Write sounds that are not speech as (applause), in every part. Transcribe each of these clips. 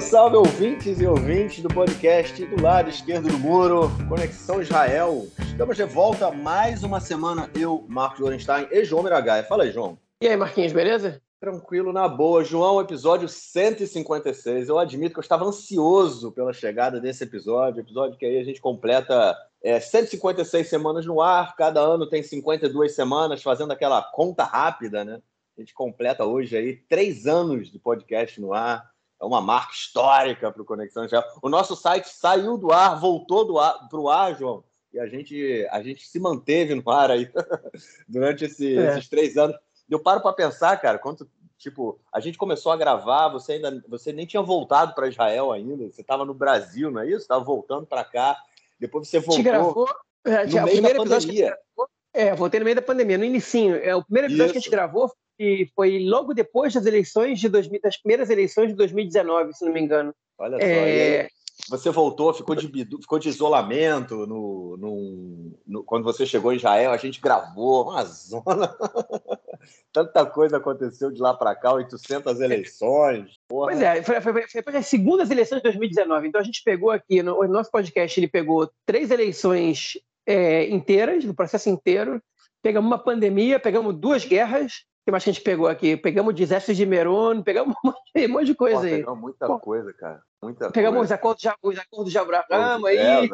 Salve, salve, ouvintes e ouvintes do podcast do lado esquerdo do muro, Conexão Israel. Estamos de volta mais uma semana, eu, Marcos Lorenstein e João Miragaia. Fala aí, João. E aí, Marquinhos, beleza? Tranquilo, na boa. João, episódio 156. Eu admito que eu estava ansioso pela chegada desse episódio, episódio que aí a gente completa é, 156 semanas no ar, cada ano tem 52 semanas, fazendo aquela conta rápida, né? A gente completa hoje aí três anos de podcast no ar. É uma marca histórica para o Conexão Israel. O nosso site saiu do ar, voltou para o ar, João, e a gente, a gente se manteve no ar aí (laughs) durante esse, é. esses três anos. Eu paro para pensar, cara, quanto tipo, a gente começou a gravar, você ainda você nem tinha voltado para Israel ainda, você estava no Brasil, não é isso? Estava voltando para cá. Depois você voltou. gravou, é, no meio da pandemia. Gravou, é, voltei no meio da pandemia, no inicinho. É, o primeiro episódio isso. que a gente gravou e foi logo depois das eleições de 2000, das primeiras eleições de 2019, se não me engano. Olha só. É... Você voltou, ficou de, ficou de isolamento no, no, no, quando você chegou em Israel, a gente gravou, uma zona. (laughs) Tanta coisa aconteceu de lá para cá, 800 eleições. Porra. Pois é, foi, foi, foi, foi as segundas eleições de 2019. Então a gente pegou aqui, no, no nosso podcast, ele pegou três eleições é, inteiras, no processo inteiro. Pegamos uma pandemia, pegamos duas guerras, que mais que a gente pegou aqui? Pegamos o desastre de Meron, pegamos (laughs) um monte de coisa Pô, aí. Pegamos muita Pô, coisa, cara. Muita pegamos coisa. os acordos de, os acordos de Abraão aí.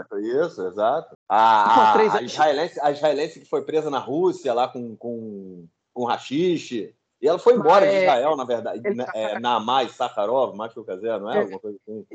Isso, exato. A, a, a, israelense, a israelense que foi presa na Rússia lá com, com, com rachixe. E ela foi embora ah, é, de Israel, na verdade. Né, é, na Mais Sakharov, mais que o Caser, não é? é? Alguma coisa assim.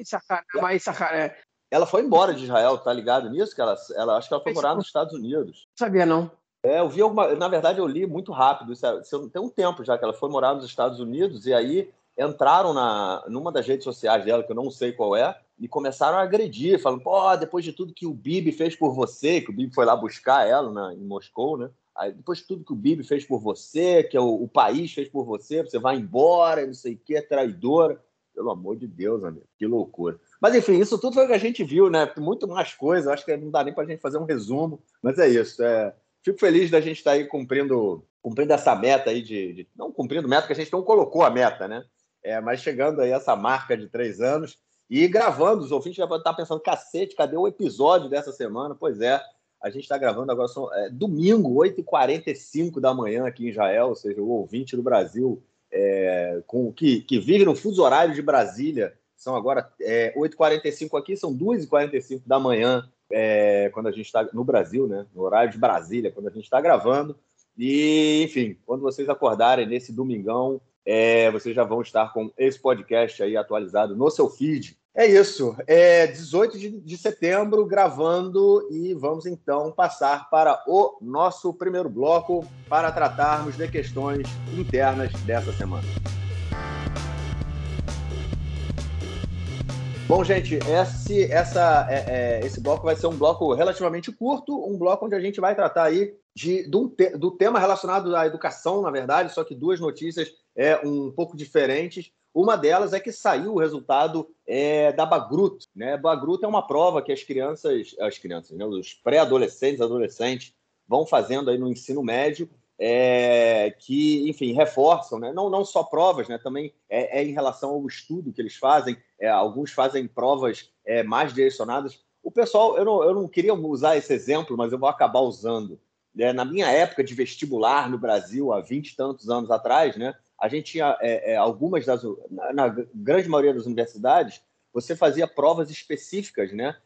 Namai Sakharov. É. Ela foi embora de Israel, tá ligado nisso? Que ela, ela, acho que ela foi morar nos Estados Unidos. Não sabia, não. É, eu vi alguma. Na verdade, eu li muito rápido. Isso, é, tem um tempo já que ela foi morar nos Estados Unidos e aí entraram na, numa das redes sociais dela, que eu não sei qual é, e começaram a agredir, falando, pô, depois de tudo que o Bibi fez por você, que o Bibi foi lá buscar ela na, em Moscou, né? Aí, depois de tudo que o Bibi fez por você, que é o, o país fez por você, você vai embora, não sei o que, é traidora. Pelo amor de Deus, amigo, que loucura. Mas enfim, isso tudo foi o que a gente viu, né? Muito mais coisa, acho que não dá nem pra gente fazer um resumo, mas é isso. É, fico feliz da gente estar tá aí cumprindo, cumprindo essa meta aí de, de, Não cumprindo meta, que a gente não colocou a meta, né? É, mas chegando aí essa marca de três anos e gravando, os ouvintes já vão estar pensando, cacete, cadê o episódio dessa semana? Pois é, a gente está gravando agora, são, é, domingo, 8h45 da manhã aqui em Israel, ou seja, o ouvinte do Brasil é, com, que, que vive no fuso horário de Brasília, são agora é, 8h45 aqui, são 2h45 da manhã é, quando a gente está no Brasil, né? No horário de Brasília, quando a gente está gravando. E, enfim, quando vocês acordarem nesse domingão, é, vocês já vão estar com esse podcast aí atualizado no seu feed. É isso. É 18 de, de setembro gravando e vamos então passar para o nosso primeiro bloco para tratarmos de questões internas dessa semana. Bom, gente, esse, essa, é, é, esse bloco vai ser um bloco relativamente curto, um bloco onde a gente vai tratar aí de, do, do tema relacionado à educação, na verdade, só que duas notícias é, um pouco diferentes. Uma delas é que saiu o resultado é, da Bagrut. Né? Bagrut é uma prova que as crianças, as crianças, né? os pré-adolescentes, adolescentes, vão fazendo aí no ensino médio é, que, enfim, reforçam, né? não, não só provas, né? também é, é em relação ao estudo que eles fazem. É, alguns fazem provas é, mais direcionadas. O pessoal, eu não, eu não queria usar esse exemplo, mas eu vou acabar usando. Né? Na minha época de vestibular no Brasil, há 20 e tantos anos atrás, né? a gente tinha é, é, algumas das. Na, na, grande maioria das universidades, você fazia provas específicas, né?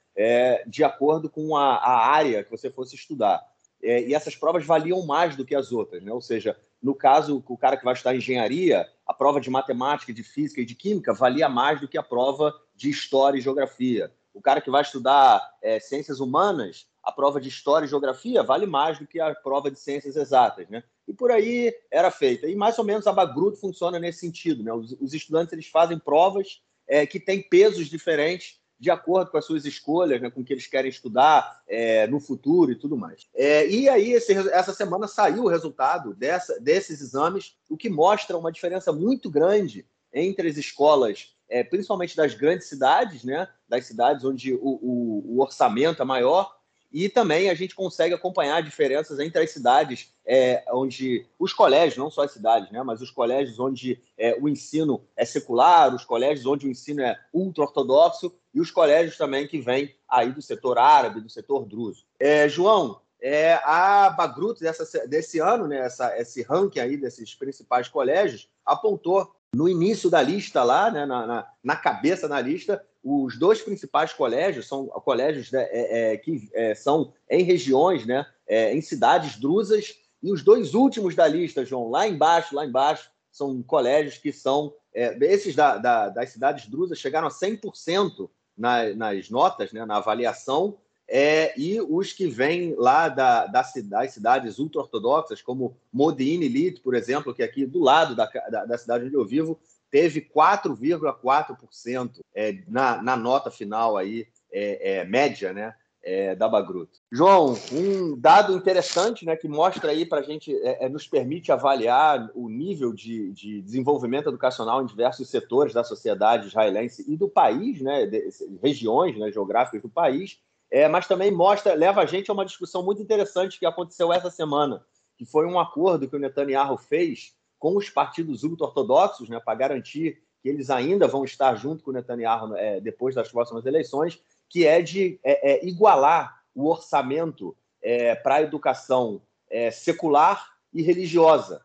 de acordo com a, a área que você fosse estudar é, e essas provas valiam mais do que as outras, né? Ou seja, no caso, o cara que vai estudar engenharia, a prova de matemática, de física e de química valia mais do que a prova de história e geografia. O cara que vai estudar é, ciências humanas, a prova de história e geografia vale mais do que a prova de ciências exatas, né? E por aí era feita. E mais ou menos a Bagruto funciona nesse sentido, né? Os, os estudantes eles fazem provas é, que têm pesos diferentes de acordo com as suas escolhas, né, com o que eles querem estudar é, no futuro e tudo mais. É, e aí, esse, essa semana saiu o resultado dessa, desses exames, o que mostra uma diferença muito grande entre as escolas, é, principalmente das grandes cidades, né, das cidades onde o, o, o orçamento é maior, e também a gente consegue acompanhar diferenças entre as cidades é, onde os colégios, não só as cidades, né, mas os colégios onde é, o ensino é secular, os colégios onde o ensino é ultra-ortodoxo e os colégios também que vêm aí do setor árabe, do setor druso. É, João, é, a Bagrut dessa, desse ano, né, essa, esse ranking aí desses principais colégios, apontou no início da lista lá, né, na, na, na, cabeça da lista, os dois principais colégios são colégios né, é, é, que é, são em regiões, né, é, em cidades drusas, e os dois últimos da lista, João, lá embaixo, lá embaixo, são colégios que são, é, esses da, da, das cidades drusas chegaram a 100% na, nas notas, né, na avaliação, é, e os que vêm lá da, da, das cidades ultra-ortodoxas, como Modi'in Elite, por exemplo, que aqui do lado da, da, da cidade onde eu vivo, teve 4,4% é, na, na nota final aí, é, é, média, né? É, da Bagrut. João, um dado interessante né, que mostra aí para a gente, é, é, nos permite avaliar o nível de, de, desenvolvimento educacional em diversos setores da sociedade israelense e do país, né, de, regiões né, geográficas do país, é, mas também mostra, leva a gente a uma discussão muito interessante que aconteceu essa semana, que foi um acordo que o Netanyahu fez com os partidos ultra-ortodoxos, né, para garantir que eles ainda vão estar junto com o Netanyahu é, depois das próximas eleições, que é de é, é igualar o orçamento é, para a educação é, secular e religiosa,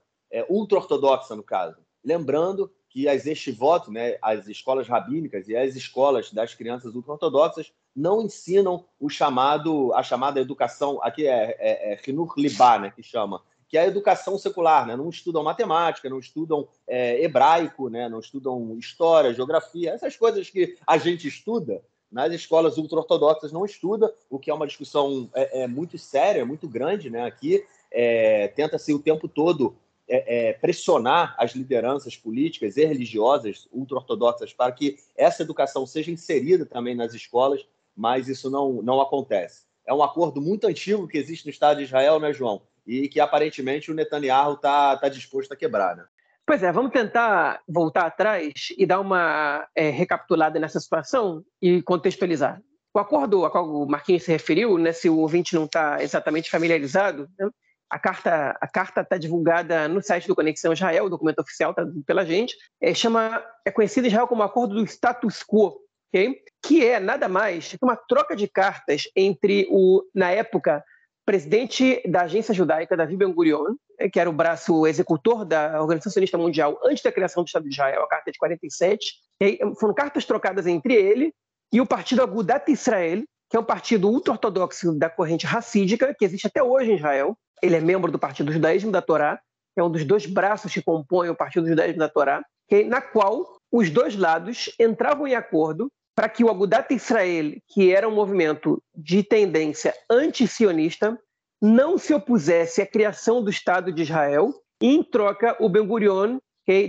ultra-ortodoxa, no caso. Lembrando que as estivot, né, as escolas rabínicas e as escolas das crianças ultra-ortodoxas não ensinam o chamado, a chamada educação, aqui é, é, é Libá, né, que chama, que é a educação secular, né? não estudam matemática, não estudam é, hebraico, né? não estudam história, geografia, essas coisas que a gente estuda, nas escolas ultra-ortodoxas não estuda, o que é uma discussão é, é muito séria, muito grande né? aqui, é, tenta-se o tempo todo é, é, pressionar as lideranças políticas e religiosas ultra-ortodoxas para que essa educação seja inserida também nas escolas, mas isso não, não acontece. É um acordo muito antigo que existe no Estado de Israel, né, João? E que aparentemente o Netanyahu está tá disposto a quebrar, né? Pois é, vamos tentar voltar atrás e dar uma é, recapitulada nessa situação e contextualizar. O acordo a qual o Marquinhos se referiu, né, se o ouvinte não está exatamente familiarizado, né, a carta a carta está divulgada no site do Conexão Israel, o documento oficial traduzido pela gente, é, chama é conhecido em Israel como Acordo do Status Quo, okay? que é nada mais que uma troca de cartas entre o, na época, presidente da agência judaica, Davi Ben-Gurion, eh, que era o braço executor da Organização Sionista Mundial antes da criação do Estado de Israel, a Carta de 47. Aí, foram cartas trocadas entre ele e o partido Agudat Israel, que é um partido ultra-ortodoxo da corrente racídica, que existe até hoje em Israel. Ele é membro do Partido Judaísmo da Torá, é um dos dois braços que compõem o Partido Judaísmo da Torá, na qual os dois lados entravam em acordo para que o Agudat Israel, que era um movimento de tendência anti-sionista, não se opusesse à criação do Estado de Israel, e, em troca, o Ben Gurion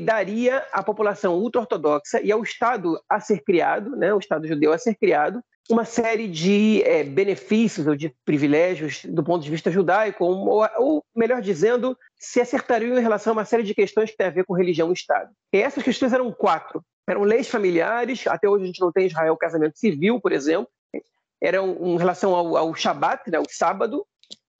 daria à população ultra-ortodoxa e ao Estado a ser criado, né, o Estado judeu a ser criado, uma série de é, benefícios ou de privilégios do ponto de vista judaico, ou, ou, melhor dizendo, se acertariam em relação a uma série de questões que têm a ver com religião e Estado. E essas questões eram quatro eram leis familiares, até hoje a gente não tem em Israel casamento civil, por exemplo, eram em relação ao, ao Shabat, né, o sábado,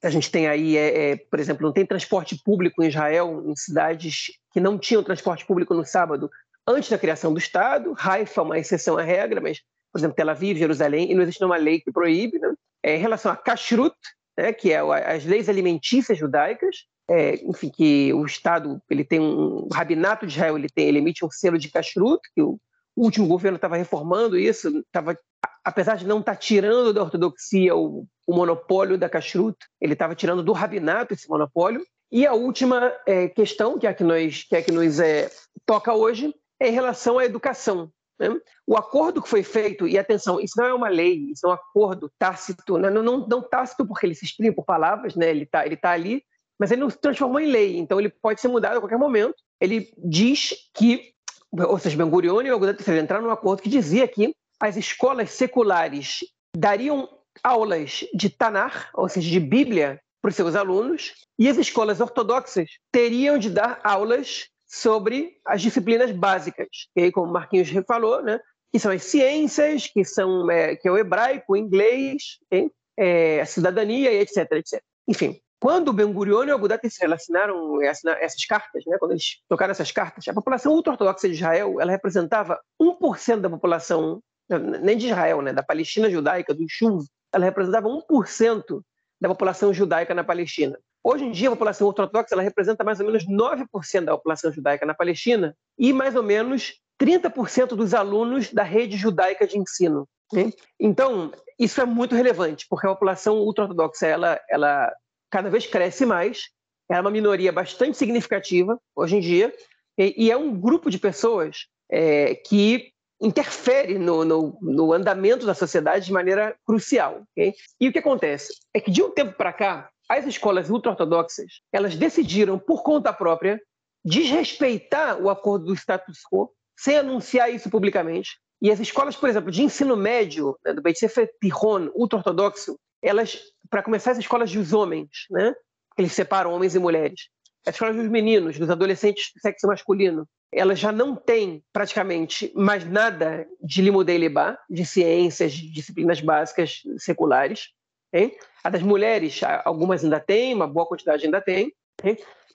a gente tem aí, é, é, por exemplo, não tem transporte público em Israel, em cidades que não tinham transporte público no sábado antes da criação do Estado. Haifa é uma exceção à regra, mas, por exemplo, Tel Aviv, Jerusalém, e não existe uma lei que proíbe. Né? É, em relação a kashrut, né, que é as leis alimentícias judaicas, é, enfim, que o Estado ele tem um o rabinato de Israel ele tem ele emite um selo de kashrut que o último governo estava reformando isso, estava apesar de não estar tá tirando da ortodoxia o, o monopólio da kashrut, ele estava tirando do rabinato esse monopólio. E a última é, questão que é que nos que é que nos é, toca hoje é em relação à educação. Né? O acordo que foi feito, e atenção, isso não é uma lei, isso é um acordo tácito, né? não, não, não tácito porque ele se exprime por palavras, né? ele está ele tá ali, mas ele não se transformou em lei, então ele pode ser mudado a qualquer momento. Ele diz que, ou seja, Ben Gurion e o Agudat entraram num acordo que dizia que as escolas seculares dariam aulas de Tanar, ou seja, de Bíblia, para os seus alunos, e as escolas ortodoxas teriam de dar aulas sobre as disciplinas básicas, que aí, como Marquinhos falou, né, que são as ciências, que são é, que é o hebraico, o inglês, okay? é, a cidadania, etc, etc. Enfim, quando Ben Gurion e Agudat Israel assinaram essas cartas, né, quando eles tocaram essas cartas, a população ultra-ortodoxa de Israel ela representava 1% da população, nem de Israel, né, da Palestina judaica, do Shuv, ela representava 1% da população judaica na Palestina. Hoje em dia, a população ortodoxa ela representa mais ou menos 9% da população judaica na Palestina e mais ou menos 30% dos alunos da rede judaica de ensino. Né? Então, isso é muito relevante, porque a população ultra-ortodoxa ela, ela cada vez cresce mais, é uma minoria bastante significativa hoje em dia, e, e é um grupo de pessoas é, que interfere no, no, no, andamento da sociedade de maneira crucial. Okay? E o que acontece é que de um tempo para cá, as escolas ultra-ortodoxas elas decidiram, por conta própria, desrespeitar o acordo do status quo, sem anunciar isso publicamente. E as escolas, por exemplo, de ensino médio, né, do Beit Sefer Tihon, ultra-ortodoxo, elas, para começar, as escolas dos homens, né, eles separam homens e mulheres, as escolas dos meninos, dos adolescentes do sexo masculino, elas já não têm praticamente mais nada de limudei libá, de ciências, de disciplinas básicas seculares. Hein? A das mulheres, algumas ainda têm, uma boa quantidade ainda tem?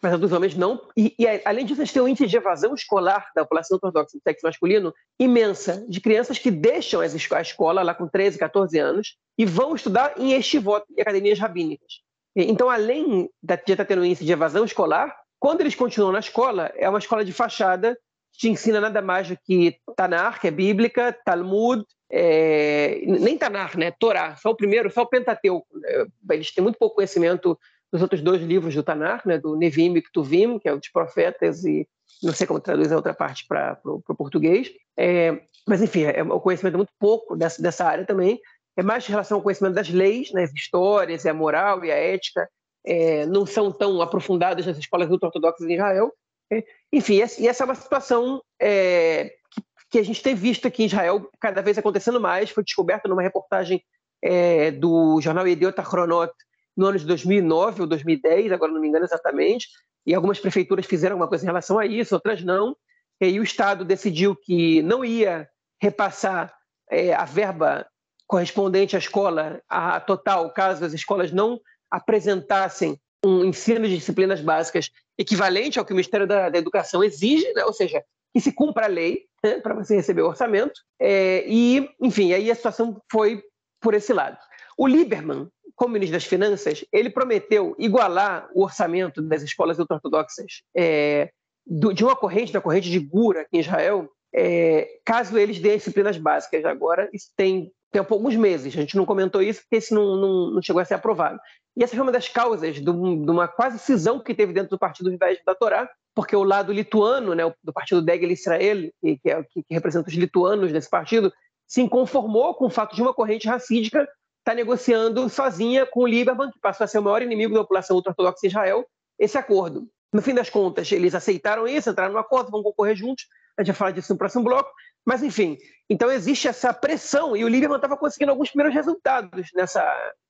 Mas a dos homens não. E, e, além disso, a gente tem um índice de evasão escolar da população ortodoxa do sexo masculino imensa, de crianças que deixam a escola lá com 13, 14 anos e vão estudar em estivot, em academias rabínicas. Então, além de estar tendo um índice de evasão escolar, quando eles continuam na escola, é uma escola de fachada te ensina nada mais do que Tanar, que é bíblica, Talmud, é, nem Tanar, né? Torá, só o primeiro, só o Pentateuco. É, eles têm muito pouco conhecimento dos outros dois livros do Tanar, né? do Nevim e Ktuvim, que é o dos profetas, e não sei como traduz a outra parte para o português. É, mas, enfim, é, o conhecimento é muito pouco dessa, dessa área também. É mais em relação ao conhecimento das leis, né? as histórias, e a moral e a ética, é, não são tão aprofundadas nas escolas ultra-ortodoxas em Israel. É, enfim, e essa é uma situação é, que, que, a gente tem visto aqui em Israel cada vez acontecendo mais. Foi descoberta numa reportagem é, do jornal Idiota Chronot no ano de 2009 ou 2010, agora não me engano exatamente, e algumas prefeituras fizeram alguma coisa em relação a isso, outras não. E aí o Estado decidiu que não ia repassar é, a verba correspondente à escola, a total, caso as escolas não apresentassem um ensino de disciplinas básicas equivalente ao que o Ministério da, da Educação exige, né? ou seja, que se cumpra a lei né? para você receber o orçamento. É, e, enfim, aí a situação foi por esse lado. O Lieberman, como ministro das Finanças, ele prometeu igualar o orçamento das escolas ultra-ortodoxas é, de uma corrente, da corrente de Gura aqui em Israel, é, caso eles deem disciplinas básicas. Agora, isso tem, tem alguns meses, a gente não comentou isso porque isso não, não, não chegou a ser aprovado. E essa foi uma das causas de uma quase cisão que teve dentro do Partido Judaísmo da Torá, porque o lado lituano, né, do partido Degel Israel, que, que, é, que, que representa os lituanos nesse partido, se inconformou com o fato de uma corrente racídica estar tá negociando sozinha com o Lieberman, que passou a ser o maior inimigo da população ultra-ortodoxa de Israel, esse acordo. No fim das contas, eles aceitaram isso, entraram no acordo, vão concorrer juntos, a gente vai falar disso no próximo bloco, mas enfim, então existe essa pressão, e o Lieberman estava conseguindo alguns primeiros resultados nessa,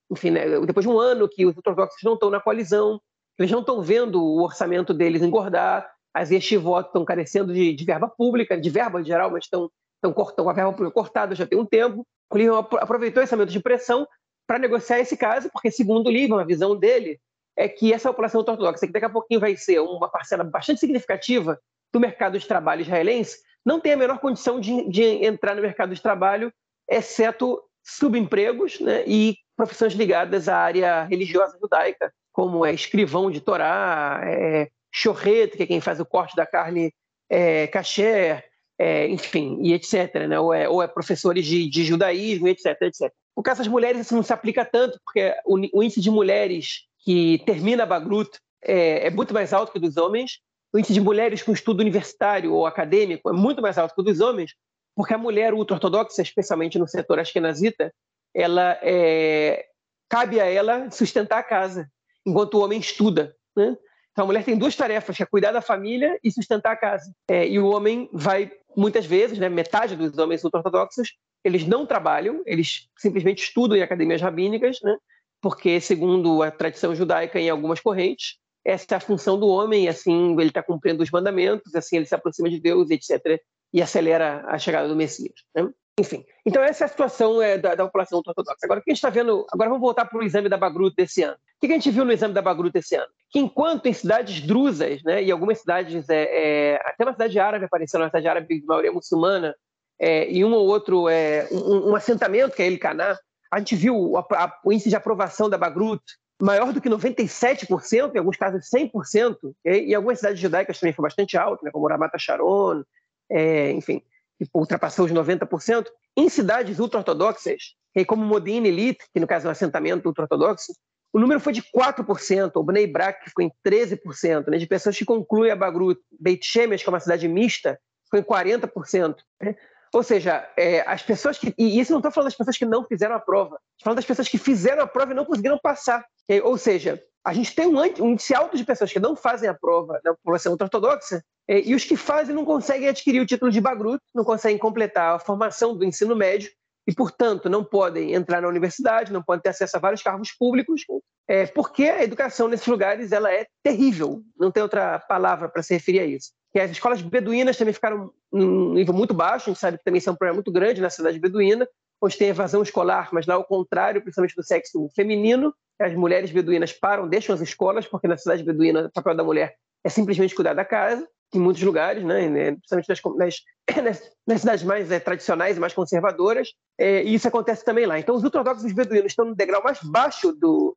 enfim, né, depois de um ano que os ortodoxos não estão na coalizão, eles não estão vendo o orçamento deles engordar, as yeshivot estão carecendo de, de, verba pública, de verba em geral, mas estão, estão cortando a verba pública cortada já tem um tempo. O Livre aproveitou esse momento de pressão para negociar esse caso, porque, segundo o Livre, a visão dele é que essa população ortodoxa, que daqui a pouquinho vai ser uma parcela bastante significativa do mercado de trabalho israelense, não tem a menor condição de, de entrar no mercado de trabalho, exceto subempregos né, e profissões ligadas à área religiosa judaica, como é escrivão de Torá, é, chorrete, que é quem faz o corte da carne é, kasher, é, enfim, e etc. Né? Ou, é, ou é professores de, de, judaísmo, etc, etc. O caso das mulheres isso não se aplica tanto, porque o, o índice de mulheres que termina a Baglut é, é, muito mais alto que o dos homens. O índice de mulheres com estudo universitário ou acadêmico é muito mais alto que o dos homens, porque a mulher ultra-ortodoxa, especialmente no setor ashkenazita, ela é, cabe a ela sustentar a casa, enquanto o homem estuda. Né? Então a mulher tem duas tarefas, que é cuidar da família e sustentar a casa. É, e o homem vai, muitas vezes, né, metade dos homens ortodoxos, eles não trabalham, eles simplesmente estudam em academias rabínicas, né, porque, segundo a tradição judaica em algumas correntes, essa é a função do homem, assim ele está cumprindo os mandamentos, assim ele se aproxima de Deus, etc., e acelera a chegada do Messias. Né? Enfim, então essa é a situação é, da, da, população ortodoxa. Agora, o que a gente está vendo, agora vamos voltar para o exame da Bagruto desse ano. O que a gente viu no exame da Bagruto desse ano? Que enquanto em cidades drusas, né, e algumas cidades, é, é, até uma cidade árabe apareceu, uma cidade árabe de maioria muçulmana, é, e um ou outro, é, um, um, assentamento, que é El Caná, a gente viu a, o índice de aprovação da Bagruto maior do que 97%, em alguns casos 100%, e, e algumas cidades judaicas também foi bastante alto, né, como Ramat Sharon, é, enfim que ultrapassou os 90%, em cidades ultra-ortodoxas, como Modine Elite, que no caso é um assentamento ultra-ortodoxo, o número foi de 4%, o Bnei Brak ficou em 13%, né, de pessoas que concluem a Bagrut. Beit Shemesh, que é uma cidade mista, ficou em 40%. Né? Ou seja, é, as pessoas que. E isso não estou falando das pessoas que não fizeram a prova, estou falando das pessoas que fizeram a prova e não conseguiram passar. Ou seja, a gente tem um, um índice alto de pessoas que não fazem a prova na população ultra-ortodoxa, é, e os que fazem não conseguem adquirir o título de Bagrut, não conseguem completar a formação do ensino médio, e, portanto, não podem entrar na universidade, não podem ter acesso a vários cargos públicos, é, porque a educação nesses lugares ela é terrível, não tem outra palavra para se referir a isso. E as escolas beduínas também ficaram num nível muito baixo, a gente sabe que também são um problema muito grande na cidade beduína, onde tem evasão escolar, mas lá ao contrário, principalmente do sexo feminino, as mulheres beduínas param, deixam as escolas, porque na cidade beduína o papel da mulher é simplesmente cuidar da casa, em muitos lugares, né, né principalmente nas, (coughs) nas, nas cidades mais é, tradicionais e mais conservadoras, é, e isso acontece também lá. Então, os ortodoxos beduínos estão no degrau mais baixo do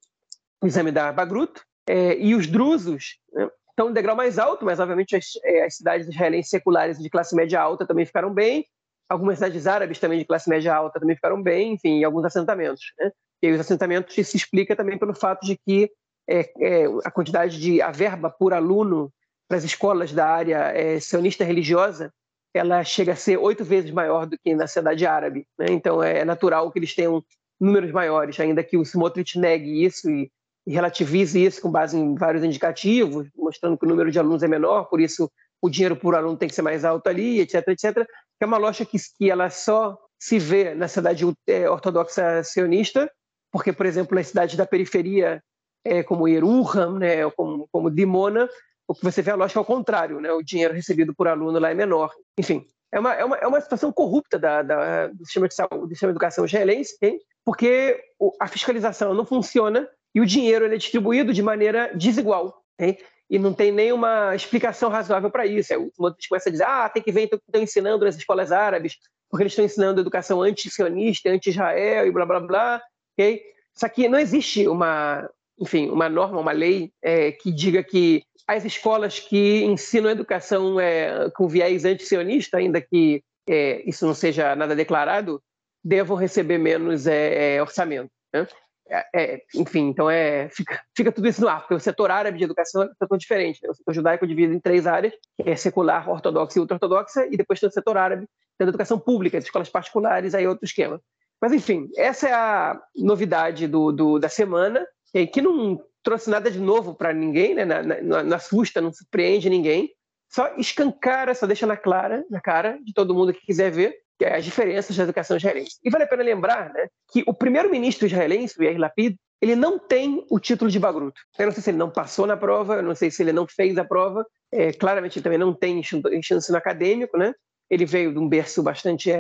exame da Bagruto, é, e os drusos né, estão no degrau mais alto, mas obviamente as, é, as cidades israelenses seculares de classe média alta também ficaram bem, algumas cidades árabes também de classe média alta também ficaram bem, enfim, alguns assentamentos. Né? E aí os assentamentos se explica também pelo fato de que é, é, a quantidade de a verba por aluno para as escolas da área é, sionista religiosa ela chega a ser oito vezes maior do que na cidade árabe. Né? Então é natural que eles tenham números maiores, ainda que o Smotrich negue isso e, e relativize isso com base em vários indicativos, mostrando que o número de alunos é menor, por isso o dinheiro por aluno tem que ser mais alto ali, etc, etc. Que é uma lógica que, que ela só se vê na cidade é, ortodoxa sionista porque, por exemplo, nas cidades da periferia, é, como Yeruham, né, como, como Dimona, o que você vê a lógica é o contrário, né? o dinheiro recebido por aluno lá é menor. Enfim, é uma, é uma, é uma situação corrupta da, da, do, sistema de saúde, do sistema de educação israelense, hein? porque a fiscalização não funciona e o dinheiro é distribuído de maneira desigual. Hein? E não tem nenhuma explicação razoável para isso. Aí, o começa a dizer, ah, tem que ver, então, estão ensinando nas escolas árabes, porque eles estão ensinando educação anti-sionista, anti-Israel e blá, blá, blá ok? Só que não existe uma, enfim, uma norma, uma lei é, que diga que as escolas que ensinam educação é, com viés antisionista, ainda que é, isso não seja nada declarado, devam receber menos é, é orçamento. Né? É, é, enfim, então é, fica, fica, tudo isso no ar, porque o setor árabe de educação é um setor diferente. Né? O setor judaico é dividido em três áreas, que é secular, ortodoxa e ultra-ortodoxa, e depois tem o setor árabe, tendo educação pública, as escolas particulares, aí outro esquema. Mas, enfim, essa é a novidade do, do da semana, que não trouxe nada de novo para ninguém, né? Na, na, não assusta, não surpreende ninguém. Só escancara, só deixa na, clara, na cara de todo mundo que quiser ver é as diferenças da educação israelense. E vale a pena lembrar né, que o primeiro-ministro israelense, o Yair Lapid, ele não tem o título de Bagruto. Eu não sei se ele não passou na prova, eu não sei se ele não fez a prova. É, claramente ele também não tem ensino acadêmico, né? Ele veio de um berço bastante é,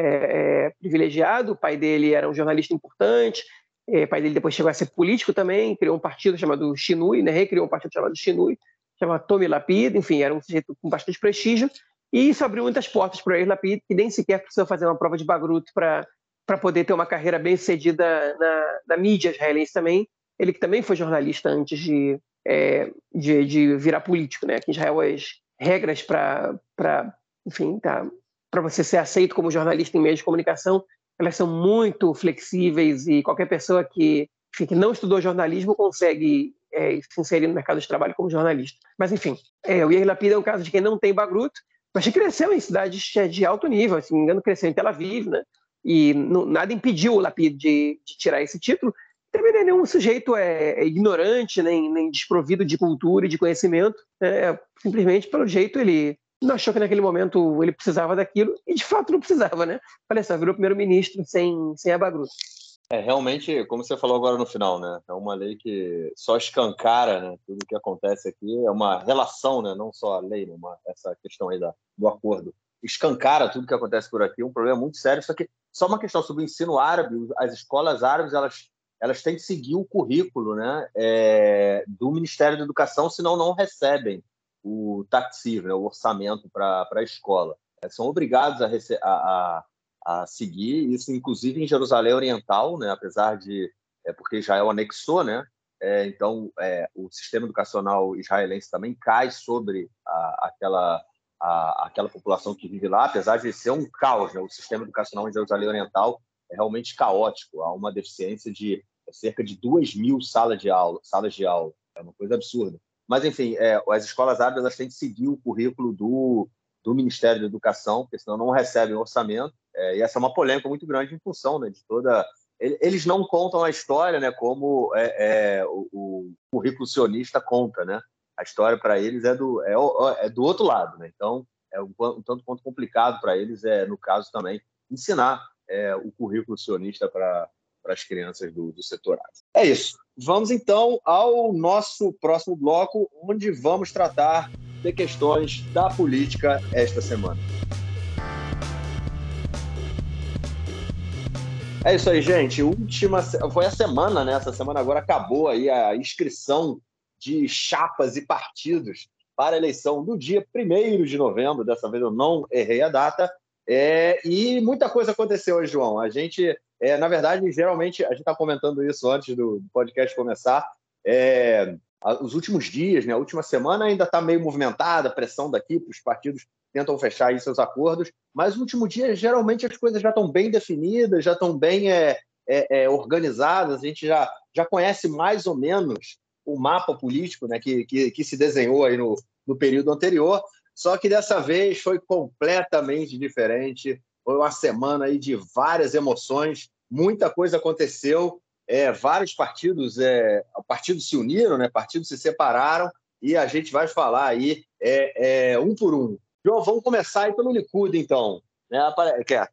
é, privilegiado, o pai dele era um jornalista importante, é, o pai dele depois chegou a ser político também, criou um partido chamado Shinui, né, recriou um partido chamado Shinui, chamado Tommy Lapid, enfim, era um sujeito com bastante prestígio, e isso abriu muitas portas para o Lapid, que nem sequer precisou fazer uma prova de Bagrut para poder ter uma carreira bem sucedida na, na mídia israelense também, ele que também foi jornalista antes de, é, de, de, virar político, né? Aqui em Israel as regras para, enfim, tá, para você ser aceito como jornalista em meios de comunicação, elas são muito flexíveis e qualquer pessoa que, que não estudou jornalismo consegue é, se inserir no mercado de trabalho como jornalista. Mas, enfim, é, o Yair Lapid é um caso de quem não tem bagruto, mas que cresceu em cidades de alto nível, se não me engano, cresceu em Tel Aviv, né? E não, nada impediu o Lapid de, de, tirar esse título. Também não é nenhum sujeito é, é, ignorante, nem, nem desprovido de cultura e de conhecimento. Né? Simplesmente, pelo jeito, ele não achou que naquele momento ele precisava daquilo, e de fato não precisava, né? Olha só, virou primeiro-ministro sem, sem a. É, realmente, como você falou agora no final, né? É uma lei que só escancara né? tudo o que acontece aqui. É uma relação, né? Não só a lei, né? uma, essa questão aí da, do acordo escancara tudo que acontece por aqui, um problema muito sério. Só que só uma questão sobre o ensino árabe, as escolas árabes elas, elas têm que seguir o currículo né, é, do Ministério da Educação, senão não recebem o taxi, né, o orçamento para a escola. É, são obrigados a, a, a, seguir isso, inclusive em Jerusalém Oriental, né, apesar de é porque Israel anexou, né? É, então, é, o sistema educacional israelense também cai sobre a, aquela, a, aquela população que vive lá, apesar de ser um caos. Né? O sistema educacional em Jerusalém Oriental é realmente caótico. Há uma deficiência de cerca de 2 mil salas de aula. Salas de aula. É uma coisa absurda. Mas, enfim, é, as escolas árabes elas têm que seguir o currículo do, do Ministério da Educação, porque senão não recebem orçamento. É, e essa é uma polêmica muito grande em função né, de toda eles não contam a história, né, como é, é, o, o, currículo sionista conta, né? A história para eles é do, é, é, do outro lado, né? Então, é um, um tanto quanto complicado para eles, é, no caso também, ensinar é, o currículo sionista para as crianças do, do setor É isso. Vamos então ao nosso próximo bloco, onde vamos tratar de questões da política esta semana. É isso aí, gente. Última foi a semana, né? Essa semana agora acabou aí a inscrição de chapas e partidos para a eleição do dia 1 de novembro. Dessa vez eu não errei a data. É, e muita coisa aconteceu João. A gente, é, na verdade, geralmente, a gente está comentando isso antes do, podcast começar. É, os últimos dias, né, a última semana ainda está meio movimentada, pressão daqui para os partidos tentam fechar aí seus acordos, mas no último dia, geralmente, as coisas já estão bem definidas, já estão bem é, é, é, organizadas, a gente já, já conhece mais ou menos o mapa político né, que, que, que se desenhou aí no, no período anterior, só que dessa vez foi completamente diferente, foi uma semana aí de várias emoções, muita coisa aconteceu, é, vários partidos, é, partidos se uniram, né, partidos se separaram, e a gente vai falar aí é, é, um por um. João, vamos começar aí pelo Likud, então, né? que, é,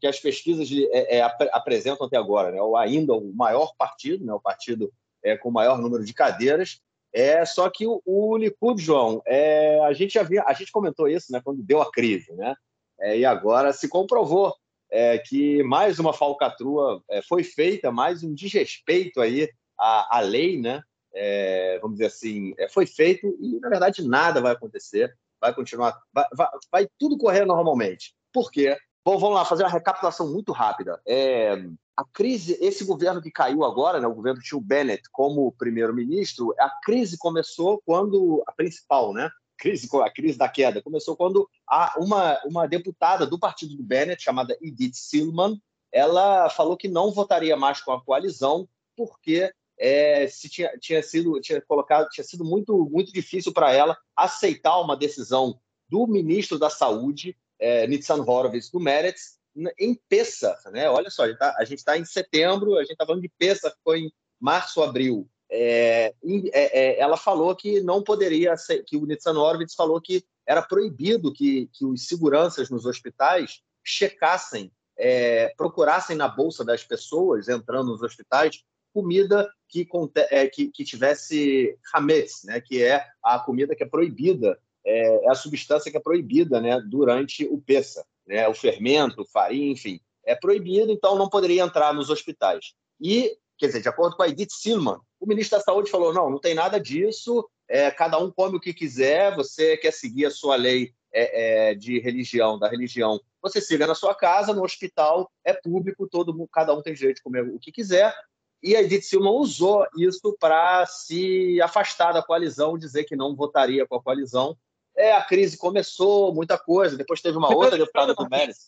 que as pesquisas é, é, apresentam até agora, né? o ainda o maior partido, né? o partido é, com o maior número de cadeiras. É, só que o, o Likud, João, é, a gente já viu, a gente comentou isso né, quando deu a crise, né? É, e agora se comprovou é, que mais uma falcatrua é, foi feita, mais um desrespeito aí à, à lei, né? É, vamos dizer assim, é, foi feito e na verdade nada vai acontecer vai continuar, vai, vai, vai tudo correr normalmente. Por quê? Bom, vamos lá, fazer uma recapitulação muito rápida. É, a crise, esse governo que caiu agora, né, o governo Tio Bennett como primeiro-ministro, a crise começou quando, a principal, né, crise, a crise da queda, começou quando a, uma, uma deputada do partido do Bennett, chamada Edith Silman, ela falou que não votaria mais com a coalizão porque é, se tinha, tinha sido tinha colocado tinha sido muito muito difícil para ela aceitar uma decisão do ministro da Saúde é, Nitzan Horowitz do Meretz em Pesach, né? Olha só, a gente está tá em setembro, a gente está falando de Pesach, foi em março, abril. É, é, é, ela falou que não poderia, ser, que o Nitzan Horowitz falou que era proibido que, que os seguranças nos hospitais checassem, é, procurassem na bolsa das pessoas entrando nos hospitais comida que, é, que, que tivesse hametz, né, que é a comida que é proibida, é, é a substância que é proibida né, durante o peça, né, o fermento, farinha, enfim, é proibido, então não poderia entrar nos hospitais. E, quer dizer, de acordo com a Edith Silman, o ministro da Saúde falou: não, não tem nada disso, é, cada um come o que quiser, você quer seguir a sua lei é, é, de religião, da religião, você siga na sua casa, no hospital é público, todo mundo, cada um tem direito de comer o que quiser, e a Edith Silva usou isso para se afastar da coalizão, dizer que não votaria com a coalizão. É, a crise começou, muita coisa. Depois teve uma outra deputada do Mérito.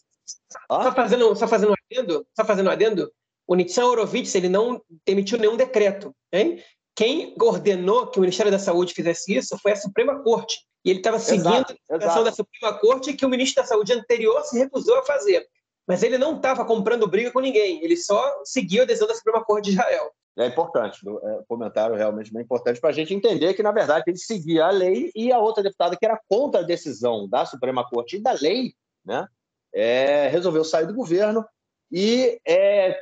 Só fazendo, só fazendo um adendo, só fazendo um adendo, o Nitsan Horowitz ele não emitiu nenhum decreto. Hein? Quem ordenou que o Ministério da Saúde fizesse isso foi a Suprema Corte. E ele estava seguindo exato, a decisão da Suprema Corte que o ministro da Saúde anterior se recusou a fazer. Mas ele não estava comprando briga com ninguém, ele só seguiu a decisão da Suprema Corte de Israel. É importante, é um comentário realmente bem importante para a gente entender que, na verdade, ele seguia a lei e a outra deputada que era contra a decisão da Suprema Corte e da lei, né, é, resolveu sair do governo e é,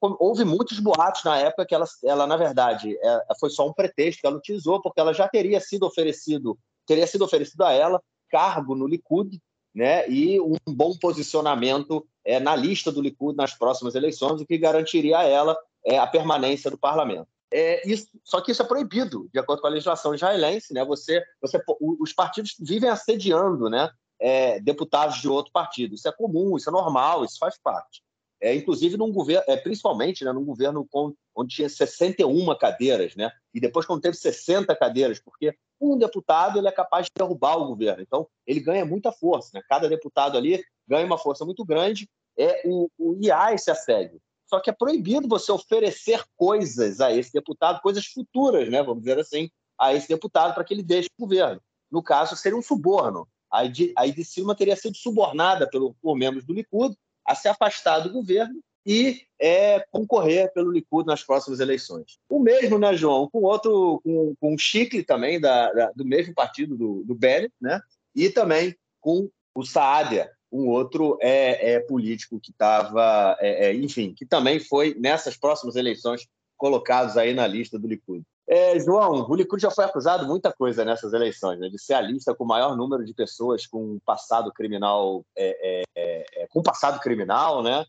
houve muitos boatos na época que ela, ela na verdade, é, foi só um pretexto que ela utilizou, porque ela já teria sido oferecido, teria sido oferecido a ela cargo no Likud, né, e um bom posicionamento é, na lista do Likud nas próximas eleições, o que garantiria a ela é, a permanência do parlamento. É, isso, só que isso é proibido, de acordo com a legislação israelense. Né? Você, você, os partidos vivem assediando né? É, deputados de outro partido. Isso é comum, isso é normal, isso faz parte. É, inclusive, num governo, é, principalmente né, num governo com, onde tinha 61 cadeiras, né? e depois, quando teve 60 cadeiras, porque um deputado ele é capaz de derrubar o governo. Então, ele ganha muita força. Né? Cada deputado ali ganha uma força muito grande. É o, o IA esse assédio. Só que é proibido você oferecer coisas a esse deputado, coisas futuras, né, vamos dizer assim, a esse deputado para que ele deixe o governo. No caso, seria um suborno. A Edi Silva teria sido subornada pelo, por membros do Likud a se afastar do governo e é, concorrer pelo Likud nas próximas eleições. O mesmo, né, João, com outro, com, com um chicle também da, da, do mesmo partido do, do Bennett, né, e também com o Saadia, um outro é, é político que estava, é, é, enfim, que também foi nessas próximas eleições colocados aí na lista do Likud. É, João, o Likud já foi acusado muita coisa nessas eleições, né, de ser a lista com o maior número de pessoas com passado criminal, é, é, com passado criminal, né,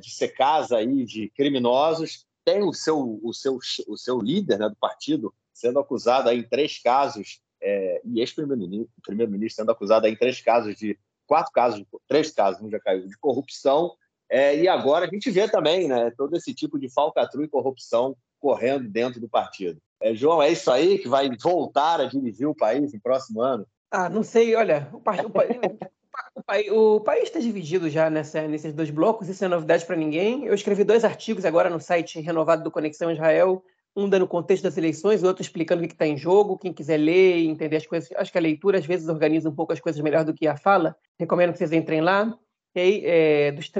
de ser casa aí de criminosos. Tem o seu, o seu, o seu líder né, do partido sendo acusado aí em três casos e ex-primeiro-ministro primeiro sendo acusado aí em três casos de quatro casos, três casos, um já caiu, de corrupção. É, e agora a gente vê também né, todo esse tipo de falcatrua e corrupção correndo dentro do partido. É, João, é isso aí que vai voltar a dirigir o país no próximo ano? Ah, não sei, olha, o, país, o, o país está dividido já nessa, nesses dois blocos, isso é novidade para ninguém. Eu escrevi dois artigos agora no site renovado do Conexão Israel, um dando contexto das eleições, o outro explicando o que está em jogo. Quem quiser ler e entender as coisas, acho que a leitura às vezes organiza um pouco as coisas melhor do que a fala. Recomendo que vocês entrem lá. E aí, é, dos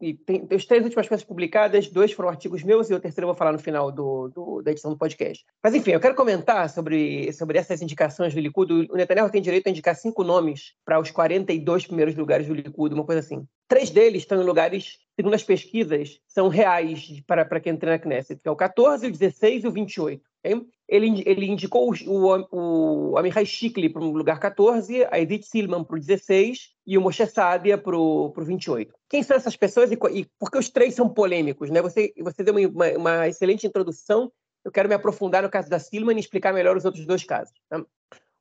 e tem, as três últimas coisas publicadas, dois foram artigos meus e o terceiro eu vou falar no final do, do, da edição do podcast. Mas, enfim, eu quero comentar sobre, sobre essas indicações do Likud. O Netanyahu tem direito a indicar cinco nomes para os 42 primeiros lugares do Likud, uma coisa assim. Três deles estão em lugares, segundo as pesquisas, são reais para, para quem entra na Knesset, que é o 14, o 16 e o 28. Ele, ele indicou o, o, o Shikli para o lugar 14, a Edith Silman para o 16 e o Moshe Saadia para o 28. Quem são essas pessoas e, e por que os três são polêmicos? Né? Você, você deu uma, uma, excelente introdução. Eu quero me aprofundar no caso da Silman e explicar melhor os outros dois casos. Tá?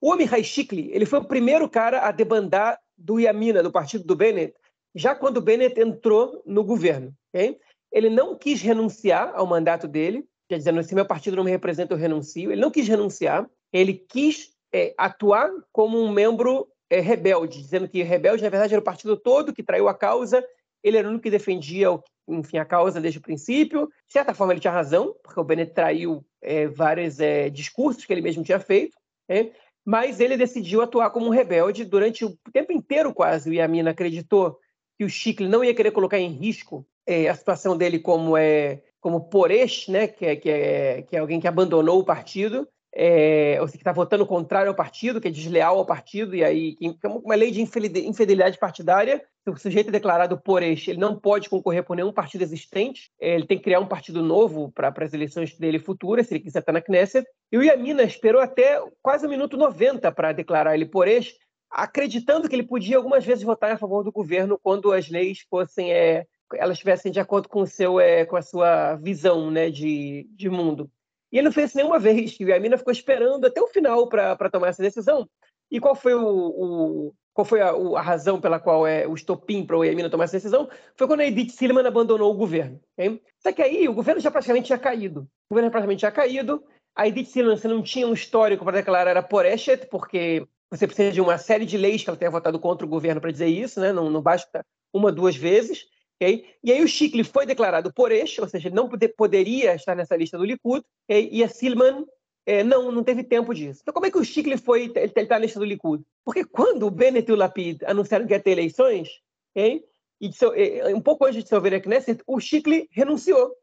O Amihai Shikli ele foi o primeiro cara a debandar do Yamina, do partido do Bennett, já quando o Bennett entrou no governo. Okay? Ele não quis renunciar ao mandato dele, dizer, se meu partido não me representa, eu renuncio. Ele não quis renunciar, ele quis é, atuar como um membro é, rebelde, dizendo que rebelde, na verdade, era o partido todo que traiu a causa, ele era o único que defendia enfim, a causa desde o princípio. De certa forma, ele tinha razão, porque o Bennett traiu é, vários discursos que ele mesmo tinha feito, né? mas ele decidiu atuar como um rebelde durante o tempo inteiro, quase. O Yamin acreditou que o Chicle não ia querer colocar em risco a situação dele como é como Poresh, né, que é, que, é, que é alguém que abandonou o partido, é, ou seja, que está votando contrário ao partido, que é desleal ao partido, e aí que é uma lei de infidelidade partidária. Se o sujeito é declarado Poresh, ele não pode concorrer por nenhum partido existente, é, ele tem que criar um partido novo para as eleições dele futuras, se ele quiser estar na Knesset. E o Yamina esperou até quase o minuto 90 para declarar ele Poresh, acreditando que ele podia algumas vezes votar a favor do governo quando as leis fossem é, elas estivessem de acordo com o seu é, com a sua visão né de, de mundo e ele não fez nenhuma vez e a mina ficou esperando até o final para tomar essa decisão e qual foi o, o qual foi a, a, razão pela qual é o estopim para o Yamina tomar essa decisão? Foi quando a Edith Silman abandonou o governo. Okay? Só que aí o governo já praticamente tinha caído. O governo praticamente tinha caído. A Edith Silman você não tinha um histórico para declarar era Poreshet, porque você precisa de uma série de leis que ela tenha votado contra o governo para dizer isso, né? não, não basta uma, duas vezes. Okay? E aí o Chikli foi declarado por eixo, ou seja, ele não poder, poderia estar nessa lista do Likud, okay? e a Silman é, não, não teve tempo disso. Então como é que o Chikli foi, ele está na lista do Likud? Porque quando o Bennett e o Lapid anunciaram que ia ter eleições, okay? e seu, um pouco antes de se ouvir a Knesset, o Chikli renunciou.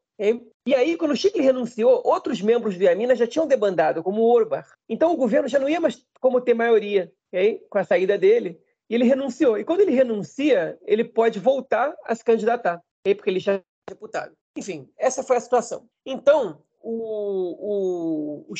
E aí, quando o Chikli renunciou, outros membros do Yamina já tinham debandado, como o Orbach. Então o governo já não ia mais como ter maioria com a saída dele. E ele renunciou. E quando ele renuncia, ele pode voltar a se candidatar, porque ele já é deputado. Enfim, essa foi a situação. Então, o, o, o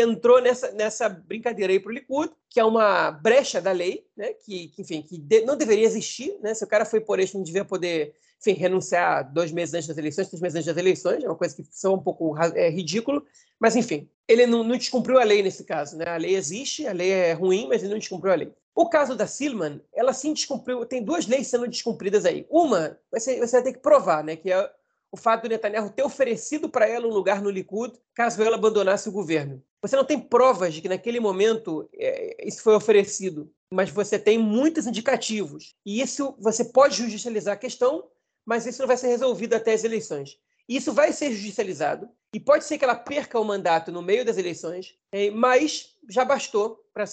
entrou nessa, nessa brincadeira aí para o Likud, que é uma brecha da lei, né? que, que enfim, que de, não deveria existir. Né? Se o cara foi por isso, não devia poder enfim, renunciar dois meses antes das eleições, três meses antes das eleições, é uma coisa que são um pouco é, ridículo, mas enfim, ele não, não descumpriu a lei nesse caso, né? A lei existe, a lei é ruim, mas ele não descumpriu a lei. O caso da Silman, ela sim descumpriu, tem duas leis sendo descumpridas aí. Uma, você, você vai ter que provar, né, que é o fato do Netanyahu ter oferecido para ela um lugar no Likud caso ela abandonasse o governo. Você não tem provas de que naquele momento é, isso foi oferecido, mas você tem muitos indicativos. E isso você pode judicializar a questão, mas isso não vai ser resolvido até as eleições. Isso vai ser judicializado e pode ser que ela perca o mandato no meio das eleições, é, mas já bastou para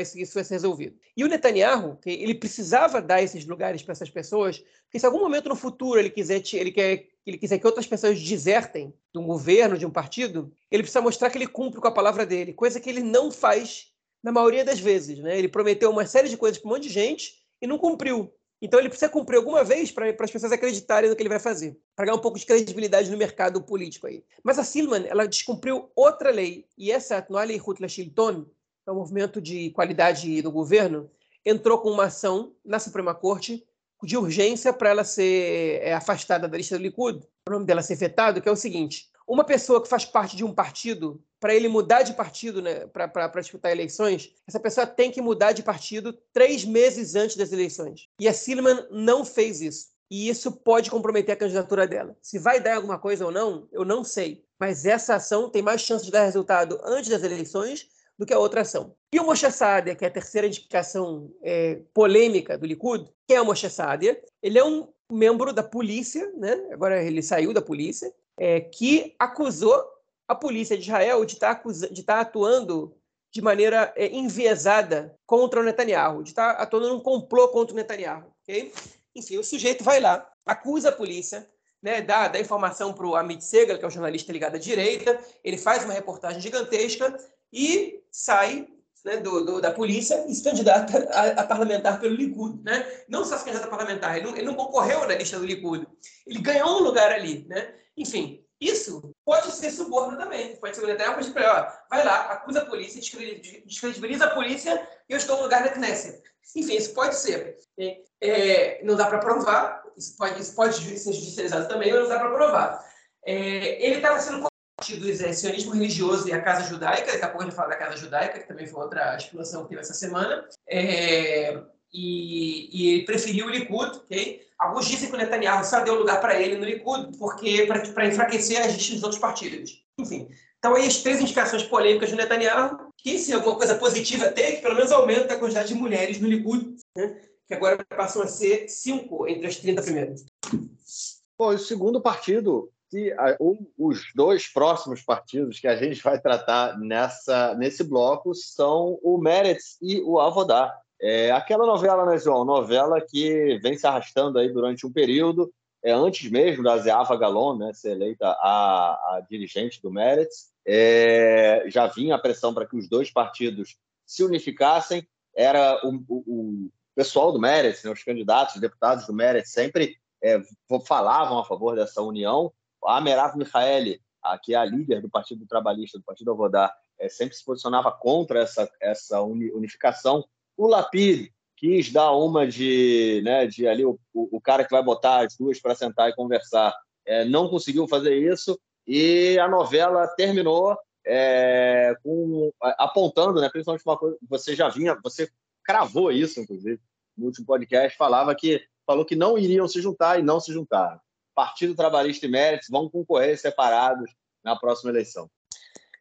isso, ser resolvido. E o Netanyahu, ele precisava dar esses lugares para essas pessoas, porque se algum momento no futuro ele quiser, ele quer, ele quiser que outras pessoas desertem de um governo, de um partido, ele precisa mostrar que ele cumpre com a palavra dele, coisa que ele não faz na maioria das vezes. Né? Ele prometeu uma série de coisas para um monte de gente e não cumpriu. Então ele precisa cumprir alguma vez para as pessoas acreditarem no que ele vai fazer, para ganhar um pouco de credibilidade no mercado político aí. Mas a Silman, ela descumpriu outra lei, e essa, no Lei Rutla Shilton, é o movimento de qualidade do governo, entrou com uma ação na Suprema Corte de urgência para ela ser é, afastada da lista do Likud, o nome dela ser vetado, que é o seguinte: uma pessoa que faz parte de um partido, para ele mudar de partido né, para disputar eleições, essa pessoa tem que mudar de partido três meses antes das eleições. E a Silman não fez isso. E isso pode comprometer a candidatura dela. Se vai dar alguma coisa ou não, eu não sei. Mas essa ação tem mais chance de dar resultado antes das eleições do que a outra ação. E o Moshe Sadia, que é a terceira indicação é, polêmica do Likud, que é o Moshe Sadia, ele é um membro da polícia, né? agora ele saiu da polícia, é, que acusou a polícia de Israel de tá estar tá atuando de maneira é, enviesada contra o Netanyahu, de estar tá atuando num complô contra o Netanyahu. Okay? Enfim, o sujeito vai lá, acusa a polícia, né, dá, dá informação para o Amit Segal, que é o jornalista ligado à direita, ele faz uma reportagem gigantesca e sai né, do, do, da polícia e se candidata a, a, parlamentar pelo Likud. Né? Não só se candidata a parlamentar, ele não, ele não, concorreu na lista do Likud, ele ganhou um lugar ali. Né? Enfim, isso pode ser suborno também. Pode ser até uma coisa para vai lá, acusa a polícia, descredibiliza a polícia e eu estou no lugar da Knesset. Enfim, isso pode ser. É, não dá para provar, isso pode, isso pode ser judicializado também, mas não dá para provar. É, ele estava sendo do sionismo religioso e a Casa Judaica, daqui a pouco a gente fala da Casa Judaica, que também foi outra explosão que teve essa semana, é, e, e ele preferiu o Likud, ok? Alguns dizem que o Netanyahu só deu lugar para ele no Likud porque para enfraquecer as listas dos outros partidos. Enfim, então aí as três indicações polêmicas do Netanyahu, que se alguma coisa positiva tem, que pelo menos aumenta a quantidade de mulheres no Likud, né? que agora passam a ser cinco entre as 30 primeiras. Bom, o segundo partido, que um, os dois próximos partidos que a gente vai tratar nessa, nesse bloco são o Meretz e o Avodá. É aquela novela, né, João? Novela que vem se arrastando aí durante um período, é, antes mesmo da Zeava Galon né, ser eleita a, a dirigente do Meretz. É, já vinha a pressão para que os dois partidos se unificassem. Era o, o, o pessoal do Meretz, né, os candidatos, os deputados do Meretz, sempre é, falavam a favor dessa união. A Merav Michaeli, que é a líder do Partido Trabalhista, do Partido Avodá, é, sempre se posicionava contra essa, essa unificação o Lapid quis dar uma de, né, de ali o, o cara que vai botar as duas para sentar e conversar, é, não conseguiu fazer isso e a novela terminou é, com, apontando, né, principalmente uma coisa, você já vinha, você cravou isso, inclusive, no último podcast, falava que falou que não iriam se juntar e não se juntaram. Partido Trabalhista e Méritos vão concorrer separados na próxima eleição.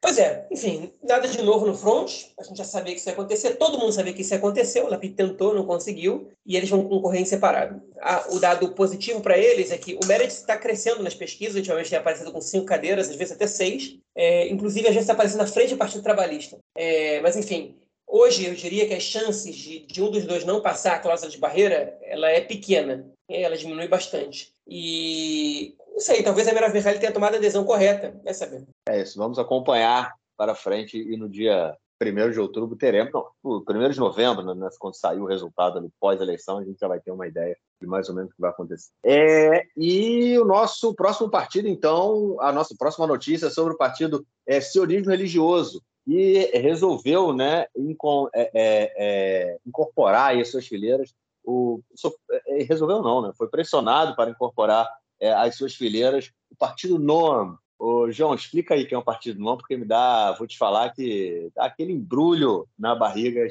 Pois é, enfim, nada de novo no front, a gente já sabia que isso ia acontecer, todo mundo sabia que isso ia acontecer, o Lapid tentou, não conseguiu, e eles vão concorrer em separado. o dado positivo para eles é que o Meredith está crescendo nas pesquisas, ultimamente tem aparecido com cinco cadeiras, às vezes até seis, é, inclusive a gente está aparecendo na frente do Partido Trabalhista. É, mas, enfim, hoje eu diria que as chances de, de um dos dois não passar a cláusula de barreira, ela é pequena, ela diminui bastante. E não sei, talvez a Mera Verrelli tenha tomado a decisão correta, vai saber. É isso, vamos acompanhar para frente e no dia 1 de outubro teremos, não, 1 de novembro, né, quando sair o resultado pós-eleição, a gente já vai ter uma ideia de mais ou menos o que vai acontecer. É, e o nosso próximo partido, então, a nossa próxima notícia sobre o partido é sionismo religioso, e resolveu né, é, é, é, incorporar as suas fileiras. O, é, resolveu não, né? foi pressionado para incorporar é, as suas fileiras o partido Noam, Ô, João, explica aí quem é o Partido Não, porque me dá, vou te falar que dá aquele embrulho na barriga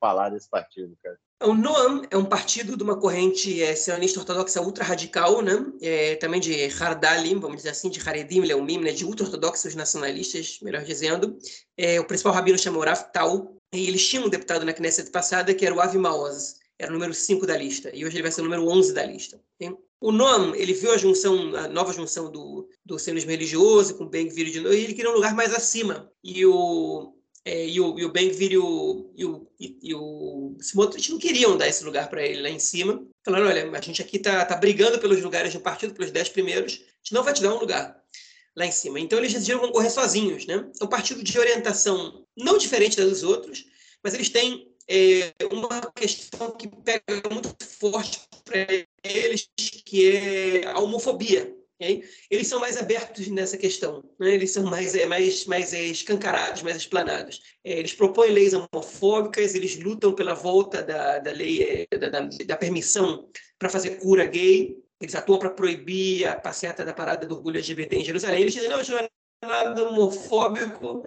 falar desse partido, cara. O Noam é um partido de uma corrente é, sionista ortodoxa ultra-radical, né? É, também de Hardalim, vamos dizer assim, de Haredim, Leumim, né? de ultra-ortodoxos nacionalistas, melhor dizendo. É, o principal rabino chama Rav Tal, e eles tinham um deputado na Knesset passada que era o Avi Maoz, era o número 5 da lista, e hoje ele vai ser o número 11 da lista. Okay? O Noam, ele viu a junção, a nova junção do, do sionismo religioso com o Ben-Gvir de novo, e ele queria um lugar mais acima. E o, é, e o, e o Ben-Gvir e o, e o, e o Smotrich não queriam dar esse lugar para ele lá em cima. Falaram, olha, a gente aqui tá, tá brigando pelos lugares do partido, pelos dez primeiros, a gente não vai te dar um lugar lá em cima. Então eles decidiram concorrer sozinhos, né? É um partido de orientação não diferente dos outros, mas eles têm é, uma questão que pega muito forte para eles, que é a homofobia. Okay? Eles são mais abertos nessa questão, né? eles são mais, é, mais, mais escancarados, mais explanados. É, eles propõem leis homofóbicas, eles lutam pela volta da, da lei, é, da, da, da permissão para fazer cura gay, eles atuam para proibir a passeata da parada do orgulho LGBT em Jerusalém. Eles dizem, não, é nada homofóbico,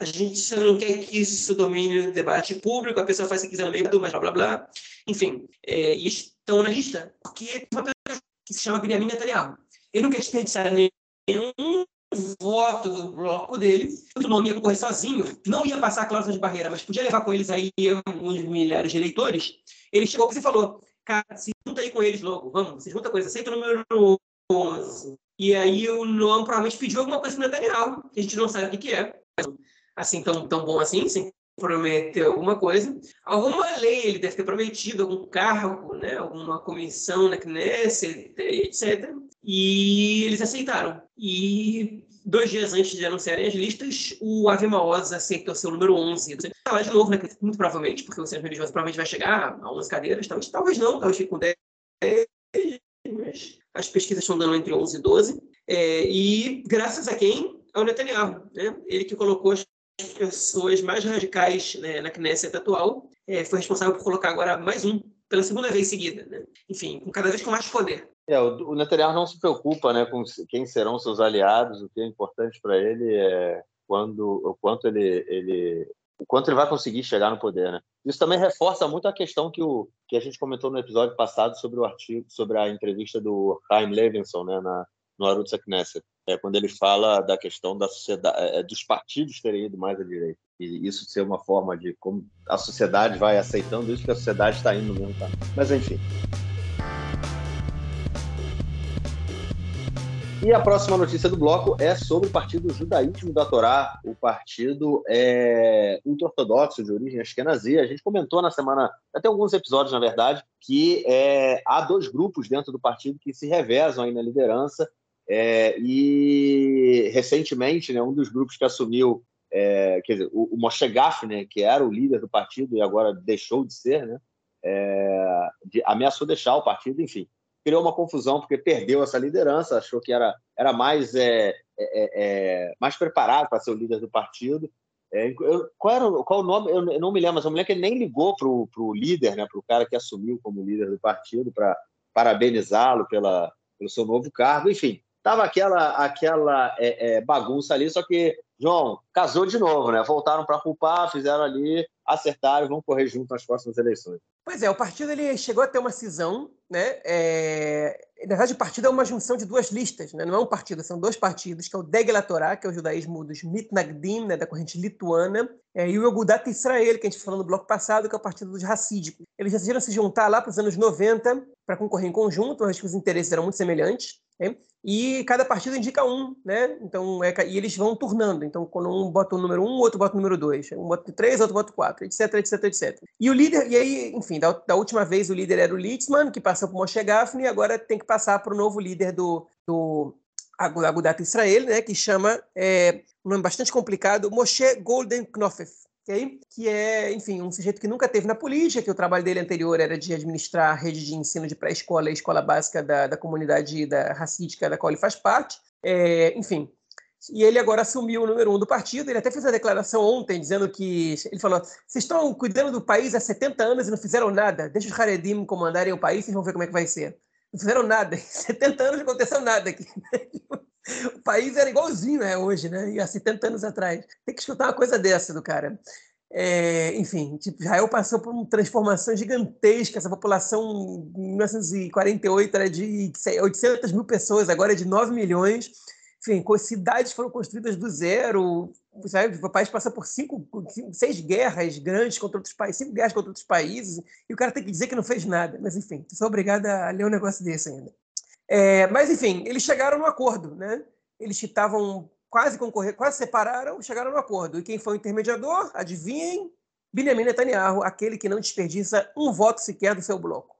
a gente não quer que isso domine o debate público, a pessoa faz o que quiser no meio do, mas blá blá blá. Enfim, é, e estão na lista porque uma pessoa que se chama Benjamin Netanyahu. Ele não quer desperdiçar nenhum voto do bloco dele, o nome ia concorrer sozinho, não ia passar a cláusula de barreira, mas podia levar com eles aí uns milhares de eleitores. Ele chegou e falou, cara, se junta aí com eles logo, vamos, se junta com eles, aceita o número 11. E aí o Noam provavelmente pediu alguma coisa para Netanyahu, que a gente não sabe o que, é. Assim, tão, tão bom assim, sem prometer alguma coisa. Alguma lei ele deve ter prometido, algum cargo, né, alguma comissão na Knesset, etc. E eles aceitaram. E dois dias antes de anunciarem as listas, o Ave Maoz aceitou ser o número 11. Você vai falar de novo, né, muito provavelmente, porque o centro religioso provavelmente vai chegar a 11 cadeiras, talvez, talvez não, talvez fique com 10, mas as pesquisas estão dando entre 11 e 12. É, e graças a quem? Ao Netanyahu. Né? Ele que colocou as pessoas mais radicais né, na Knesset atual, é, foi responsável por colocar agora mais um pela segunda vez seguida. Né? Enfim, com cada vez com mais poder. É, o, Netanyahu não se preocupa né, com quem serão seus aliados, o que é importante para ele é quando, o quanto ele, ele o quanto ele vai conseguir chegar no poder, né? Isso também reforça muito a questão que, o, que a gente comentou no episódio passado sobre o artigo, sobre a entrevista do Chaim Levinson, né, na, no Arutz Knesset, é, quando ele fala da questão da sociedade, é, dos partidos terem ido mais à direita. E isso ser uma forma de como a sociedade vai aceitando isso, que a sociedade está indo mesmo. Tá? Mas, enfim. E a próxima notícia do bloco é sobre o partido Judaísmo da Torá, o partido é, ultra-ortodoxo de origem ashkenazi. A gente comentou na semana, até alguns episódios, na verdade, que é, há dois grupos dentro do partido que se revezam aí na liderança. É, e recentemente, né, um dos grupos que assumiu, é, quer dizer, o, o Moshe Gafner, que era o líder do partido e agora deixou de ser, né, é, de, ameaçou deixar o partido, enfim criou uma confusão porque perdeu essa liderança, achou que era, era mais, é, é, é, é mais preparado para ser o líder do partido. É, eu, qual era qual o nome? Eu não me lembro, mas a mulher que nem ligou para o líder, né, para o cara que assumiu como líder do partido, para parabenizá-lo pela, pelo seu novo cargo. Enfim, tava aquela, aquela é, bagunça ali, só que João, casou de novo, né? Voltaram para culpar, fizeram ali, acertaram vão correr junto nas próximas eleições. Pois é, o partido ele chegou a ter uma cisão, né? É... Na verdade, o partido é uma junção de duas listas, né? Não é um partido, são dois partidos, que é o Degla que é o judaísmo dos Mitnagdim, né? da corrente lituana, é... e o Yogudat Israel, que a gente falou no bloco passado, que é o partido dos racídicos. Eles decidiram se juntar lá para os anos 90 para concorrer em conjunto, acho que os interesses eram muito semelhantes. Né? E cada partido indica um, né? Então, é, e eles vão turnando. Então, quando um bota o número um, outro bota o número dois. Um bota três, outro bota quatro, etc, etc, etc. E o líder, e aí, enfim, da, da última vez o líder era o Litzman, que passou por Moshe Gafni, e agora tem que passar para o novo líder do, do Agudat Israel, né? Que chama, é, um nome bastante complicado, Moshe Golden Knofef. Okay? que é, enfim, um sujeito que nunca teve na política, que o trabalho dele anterior era de administrar a rede de ensino de pré-escola e escola básica da, da comunidade da racídica da qual ele faz parte. É, enfim, e ele agora assumiu o número um do partido. Ele até fez a declaração ontem dizendo que ele falou: vocês estão cuidando do país há 70 anos e não fizeram nada. Deixa os Haredim comandarem o país, vocês vão ver como é que vai ser. Não fizeram nada. (laughs) Em 70 anos não aconteceu nada aqui. O país era igualzinho é hoje, né? E há 70 anos atrás. Tem que escutar uma coisa dessa do cara. É, enfim, tipo, Israel passou por uma transformação gigantesca. Essa população em 1948 era de 800 mil pessoas, agora é de 9 milhões enfim, cidades foram construídas do zero. O país passa por cinco, seis guerras grandes contra outros países, cinco guerras contra outros países, e o cara tem que dizer que não fez nada. Mas, enfim, sou obrigado a ler um negócio desse ainda. É, mas, enfim, eles chegaram no acordo, né? Eles estavam quase concorrer, quase separaram, chegaram no acordo. E quem foi o intermediador? Adivinhem? Benjamin Netanyahu, aquele que não desperdiça um voto sequer do seu bloco.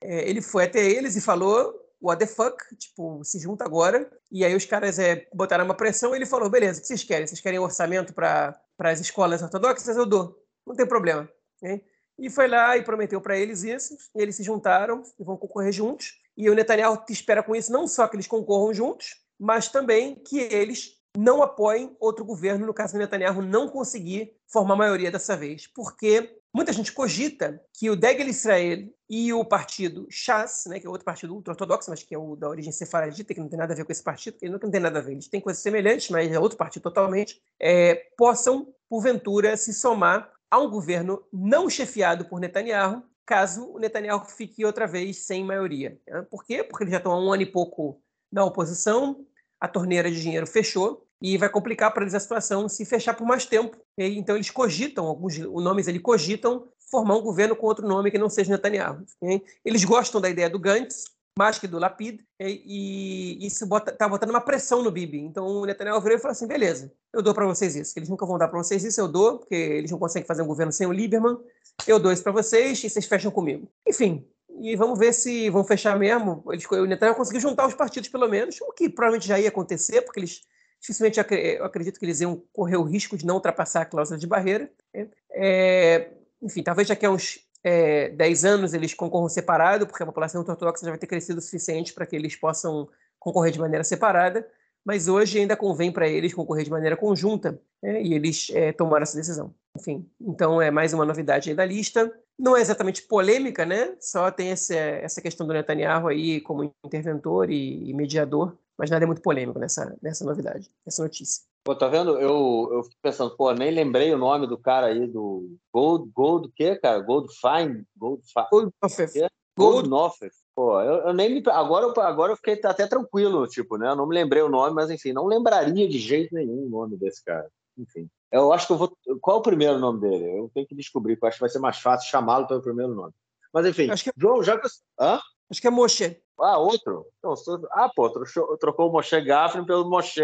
É, ele foi até eles e falou: what the fuck, tipo, se junta agora. E aí os caras é, botaram uma pressão e ele falou, beleza, o que vocês querem? Vocês querem orçamento para as escolas ortodoxas? Eu dou, não tem problema. Okay? E foi lá e prometeu para eles isso, e eles se juntaram e vão concorrer juntos. E o Netanyahu espera com isso não só que eles concorram juntos, mas também que eles não apoiem outro governo, no caso do Netanyahu não conseguir formar maioria dessa vez, porque Muita gente cogita que o Degel Israel e o partido Shas, né, que é outro partido ultra-ortodoxo, mas que é o da origem sefaradita, que não tem nada a ver com esse partido, que não tem nada a ver, eles têm coisas semelhantes, mas é outro partido totalmente, é, possam, porventura, se somar a um governo não chefiado por Netanyahu, caso o Netanyahu fique outra vez sem maioria. Né? Por quê? Porque eles já estão há um ano e pouco na oposição, a torneira de dinheiro fechou, e vai complicar para eles a situação se fechar por mais tempo. E, então eles cogitam, alguns nomes eles cogitam formar um governo com outro nome que não seja Netanyahu. Eles gostam da ideia do Gantz, mais que do Lapid, e, e isso está botando uma pressão no Bibi. Então o Netanyahu virou e falou assim: beleza, eu dou para vocês isso. Eles nunca vão dar para vocês isso, eu dou, porque eles não conseguem fazer um governo sem o Lieberman. Eu dou isso para vocês e vocês fecham comigo. Enfim, e vamos ver se vão fechar mesmo. Eles, o Netanyahu conseguiu juntar os partidos, pelo menos, o que provavelmente já ia acontecer, porque eles dificilmente eu acredito que eles iam correr o risco de não ultrapassar a cláusula de barreira. Né? É, enfim, talvez daqui a uns é, 10 anos eles concorram separado, porque a população ortodoxa já vai ter crescido o suficiente para que eles possam concorrer de maneira separada, mas hoje ainda convém para eles concorrer de maneira conjunta, né? e eles é, tomaram essa decisão. Enfim, então é mais uma novidade aí da lista. Não é exatamente polêmica, né? Só tem essa, essa questão do Netanyahu aí como interventor e, e mediador, mas nada é muito polêmico nessa, nessa novidade, nessa notícia. Pô, tá vendo? Eu, eu fico pensando, pô, nem lembrei o nome do cara aí do Gold, Gold o quê, cara? Gold Fine? Gold Fine. Gold Nofef. Pô, eu, eu, nem me. Agora, agora eu fiquei até tranquilo, tipo, né? Eu não me lembrei o nome, mas enfim, não lembraria de jeito nenhum o nome desse cara. Enfim. Eu acho que eu vou. Qual é o primeiro nome dele? Eu tenho que descobrir, porque eu acho que vai ser mais fácil chamá-lo pelo primeiro nome. Mas enfim, acho que... João, já que. Hã? Acho que é Moshe. Ah, outro? ah, pô, trocou, trocou o Moshe Gafrin pelo Moshe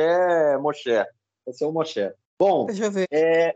Moshe. Esse é o Moshe. Bom, deixa eu ver. É...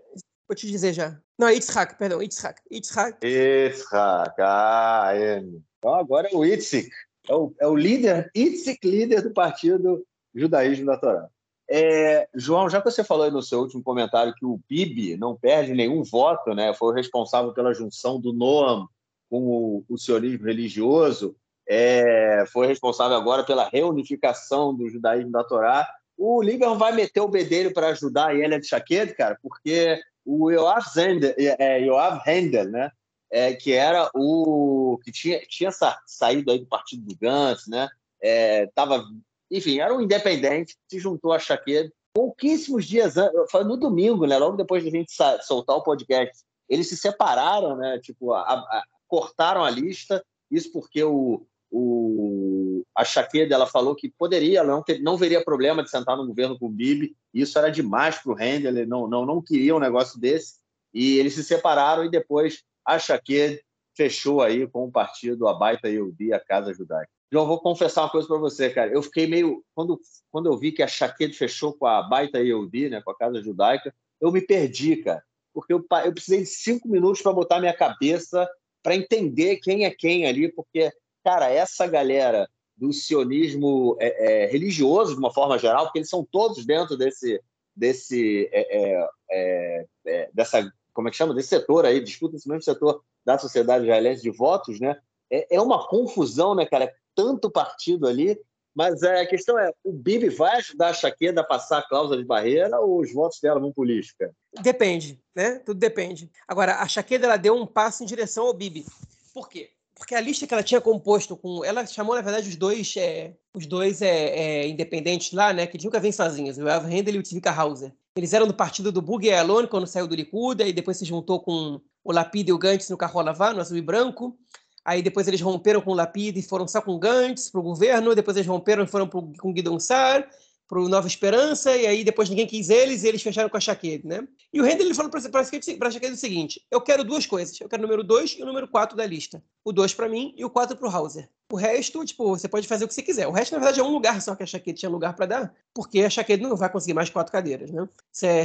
Vou te dizer já. Não, Yitzhak, perdão, Yitzhak. Yitzhak. Yitzhak, ah, é. Então agora é o Itzik. É o, é o líder, Itzik, líder do partido Judaísmo da Torá. É, João, já que você falou no seu último comentário que o Bibi não perde nenhum voto, né? Foi o responsável pela junção do Noam com o, o sionismo religioso é, foi responsável agora pela reunificação do judaísmo da Torá. O Lieberman vai meter o bedelho para ajudar a de Shaked, cara, porque o Yoav Zender, é, Yoav Hendel, né, é, que era o que tinha, tinha saído aí do partido do Gantz, né, é, tava, enfim, era um independente, se juntou a Shaked pouquíssimos dias antes, foi no domingo, né, logo depois da gente soltar o podcast, eles se separaram, né, tipo, a, a, cortaram a lista, isso porque o, o, a Chaqueda ela falou que poderia, não, ter, não veria problema de sentar no governo com o Bibi. Isso era demais para o Render, ele não, não, não queria um negócio desse. E eles se separaram e depois a Chaqueda fechou aí com o partido a Baita Yehudi, a Casa Judaica. João, vou confessar uma coisa para você, cara. Eu fiquei meio. Quando, quando eu vi que a Chaqueda fechou com a Baita Yehudi, né, com a Casa Judaica, eu me perdi, cara. Porque eu, eu precisei de cinco minutos para botar minha cabeça para entender quem é quem ali, porque cara, essa galera do sionismo é, é, religioso, de uma forma geral, porque eles são todos dentro desse, desse, é, é, é, é dessa como é que chama, desse setor aí, disputa esse mesmo setor da sociedade israelense de votos, né? É, uma confusão, né, cara? Tanto partido ali, mas a questão é, o Bibi vai ajudar a Shaqueda a passar a cláusula de barreira ou os votos dela vão política? Depende, né? Tudo depende. Agora, a Shaqueda ela deu um passo em direção ao Bibi. Por quê? Porque a lista que ela tinha composto com. Ela chamou, na verdade, os dois, é, os dois é, é, independentes lá, né? Que nunca vêm sozinhos, o Elva Handel e o Tzvika Hauser. Eles eram do partido do Bug Alone quando saiu do Likud, e depois se juntou com o Lapid e o Gantz no Carro Lavá, no azul e branco. Aí depois eles romperam com o Lapid e foram só com Gantz para o governo. Depois eles romperam e foram pro, com Guidon Sar para o Nova Esperança, e aí depois ninguém quis eles e eles fecharam com a Shaqued, né? E o Render ele falou para a Shaqued o seguinte: eu quero duas coisas, eu quero o número 2 e o número 4 da lista. O 2 para mim e o 4 para o Hauser. O resto, tipo, você pode fazer o que você quiser. O resto, na verdade, é um lugar só que a Shaqued tinha lugar para dar, porque a Shaqued não vai conseguir mais quatro cadeiras, né? Isso é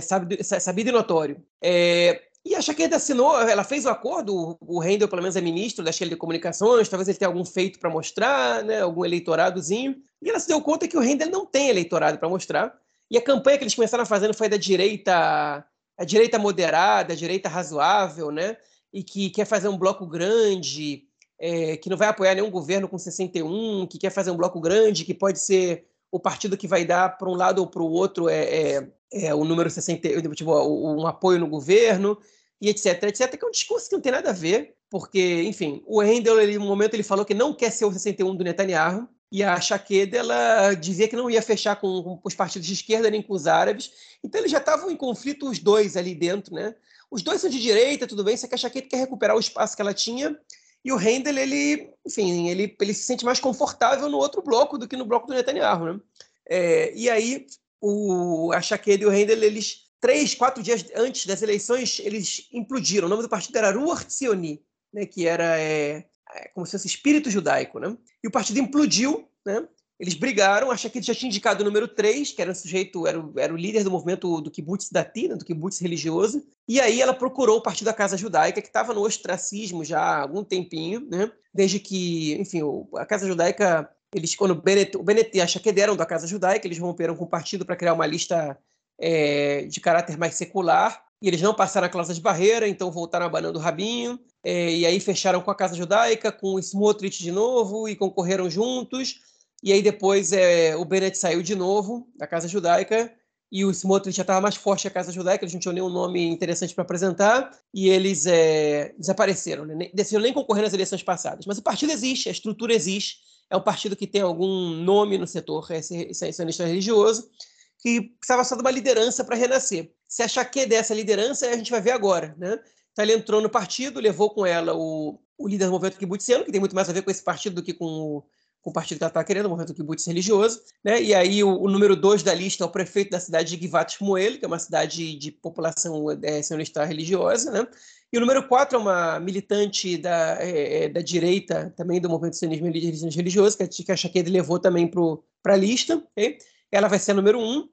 sabido e notório. É, e a Shaqueda assinou, ela fez o acordo, o Rendel pelo menos é ministro das telecomunicações, talvez ele tenha algum feito para mostrar, né, algum eleitoradozinho, e ela se deu conta que o Rendel não tem eleitorado para mostrar, e a campanha que eles começaram fazendo foi da direita, a direita moderada, a direita razoável, né, e que quer fazer um bloco grande, é, que não vai apoiar nenhum governo com 61, que quer fazer um bloco grande, que pode ser o partido que vai dar para um lado ou para o outro é, é, é, o número 60, tipo, um apoio no governo, e etc, etc, que é um discurso que não tem nada a ver, porque, enfim, o Rendel, ele, no momento, ele falou que não quer ser o 61 do Netanyahu, e a Shaqueda, ela dizia que não ia fechar com, com os partidos de esquerda nem com os árabes, então eles já estavam em conflito os dois ali dentro, né? Os dois são de direita, tudo bem, só que a Shaqueda quer recuperar o espaço que ela tinha, e o Rendel, ele, enfim, ele, ele se sente mais confortável no outro bloco do que no bloco do Netanyahu, né? É, e aí o, a Shaqueda e o Rendel, eles, três, quatro dias antes das eleições, eles implodiram. O nome do partido era Ruach Tzioni, né, que era é, é, como se fosse espírito judaico. Né? E o partido implodiu, né? eles brigaram, a Shaqueda já tinha indicado o número 3, que era sujeito, era era o líder do movimento do kibbutz dati, né, do kibbutz religioso, e aí ela procurou o partido da Casa Judaica, que estava no ostracismo já há algum tempinho, né? desde que, enfim, a Casa Judaica eles, quando Bennett, o Bennett e a eram da Casa Judaica, eles romperam com o partido para criar uma lista é, de caráter mais secular, e eles não passaram a cláusula de barreira, então voltaram abanando o rabinho, é, e aí fecharam com a Casa Judaica, com o Smotrich de novo, e concorreram juntos, e aí depois é, o Bennett saiu de novo da Casa Judaica, e o Smotrich já estava mais forte que a Casa Judaica, eles não tinham nenhum nome interessante para apresentar, e eles é, desapareceram, né? decidiram nem concorrer nas eleições passadas. Mas o partido existe, a estrutura existe, é um partido que tem algum nome no setor sensacionista religioso, que precisava só de uma liderança para renascer. Se achar que é dessa liderança, a gente vai ver agora. Né? Então, ele entrou no partido, levou com ela o, o líder do movimento kibbutzeno, que tem muito mais a ver com esse partido do que com o, com o partido que ela está querendo, o movimento kibbutz religioso. Né? E aí, o, o número dois da lista é o prefeito da cidade de Givat Shmuel, que é uma cidade de população é, sionista religiosa. Né? E o número 4 é uma militante da, é, da direita, também do movimento sionismo religioso, que a, que a Shaqued levou também para a lista. Okay? Ela vai ser a número 1. Um,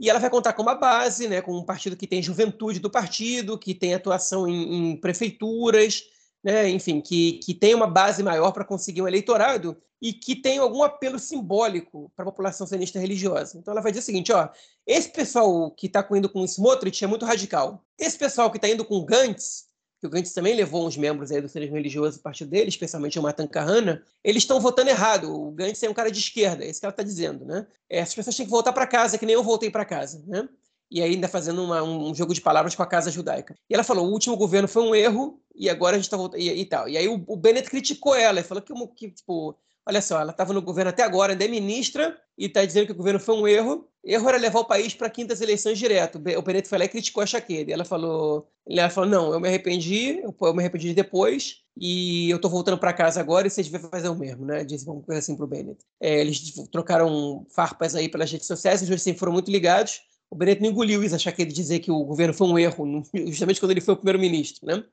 e ela vai contar com uma base, né, com um partido que tem juventude do partido, que tem atuação em, em prefeituras, né, enfim, que, que tem uma base maior para conseguir um eleitorado e que tem algum apelo simbólico para a população sionista religiosa. Então ela vai dizer o seguinte, ó, esse pessoal que está indo com o Smotrich é muito radical. Esse pessoal que está indo com Gantz que o Gantz também levou uns membros aí do sionismo religioso do partido dele, especialmente o Matan Kahana, eles estão votando errado. O Gantz é um cara de esquerda, é isso que ela está dizendo, né? Essas pessoas têm que voltar para casa, que nem eu voltei para casa, né? E ainda fazendo uma, um jogo de palavras com a casa judaica. E ela falou, o último governo foi um erro e agora a gente está voltando e, e, tal. E aí o, o Bennett criticou ela, e falou que, que tipo, olha só, ela estava no governo até agora, ainda é ministra e está dizendo que o governo foi um erro. Erro era levar o país para quintas eleições direto. O Benedito foi lá e criticou a. E ela falou, ela falou, não, eu me arrependi, eu me arrependi depois e eu estou voltando para casa agora e vocês vão fazer o mesmo, né? Disse uma coisa assim para o Bennett. É, eles trocaram farpas aí pelas redes sociais, os dois sempre foram muito ligados. O Bennett não engoliu isso, achar que ele dizer que o governo foi um erro, justamente quando ele foi o primeiro-ministro, né?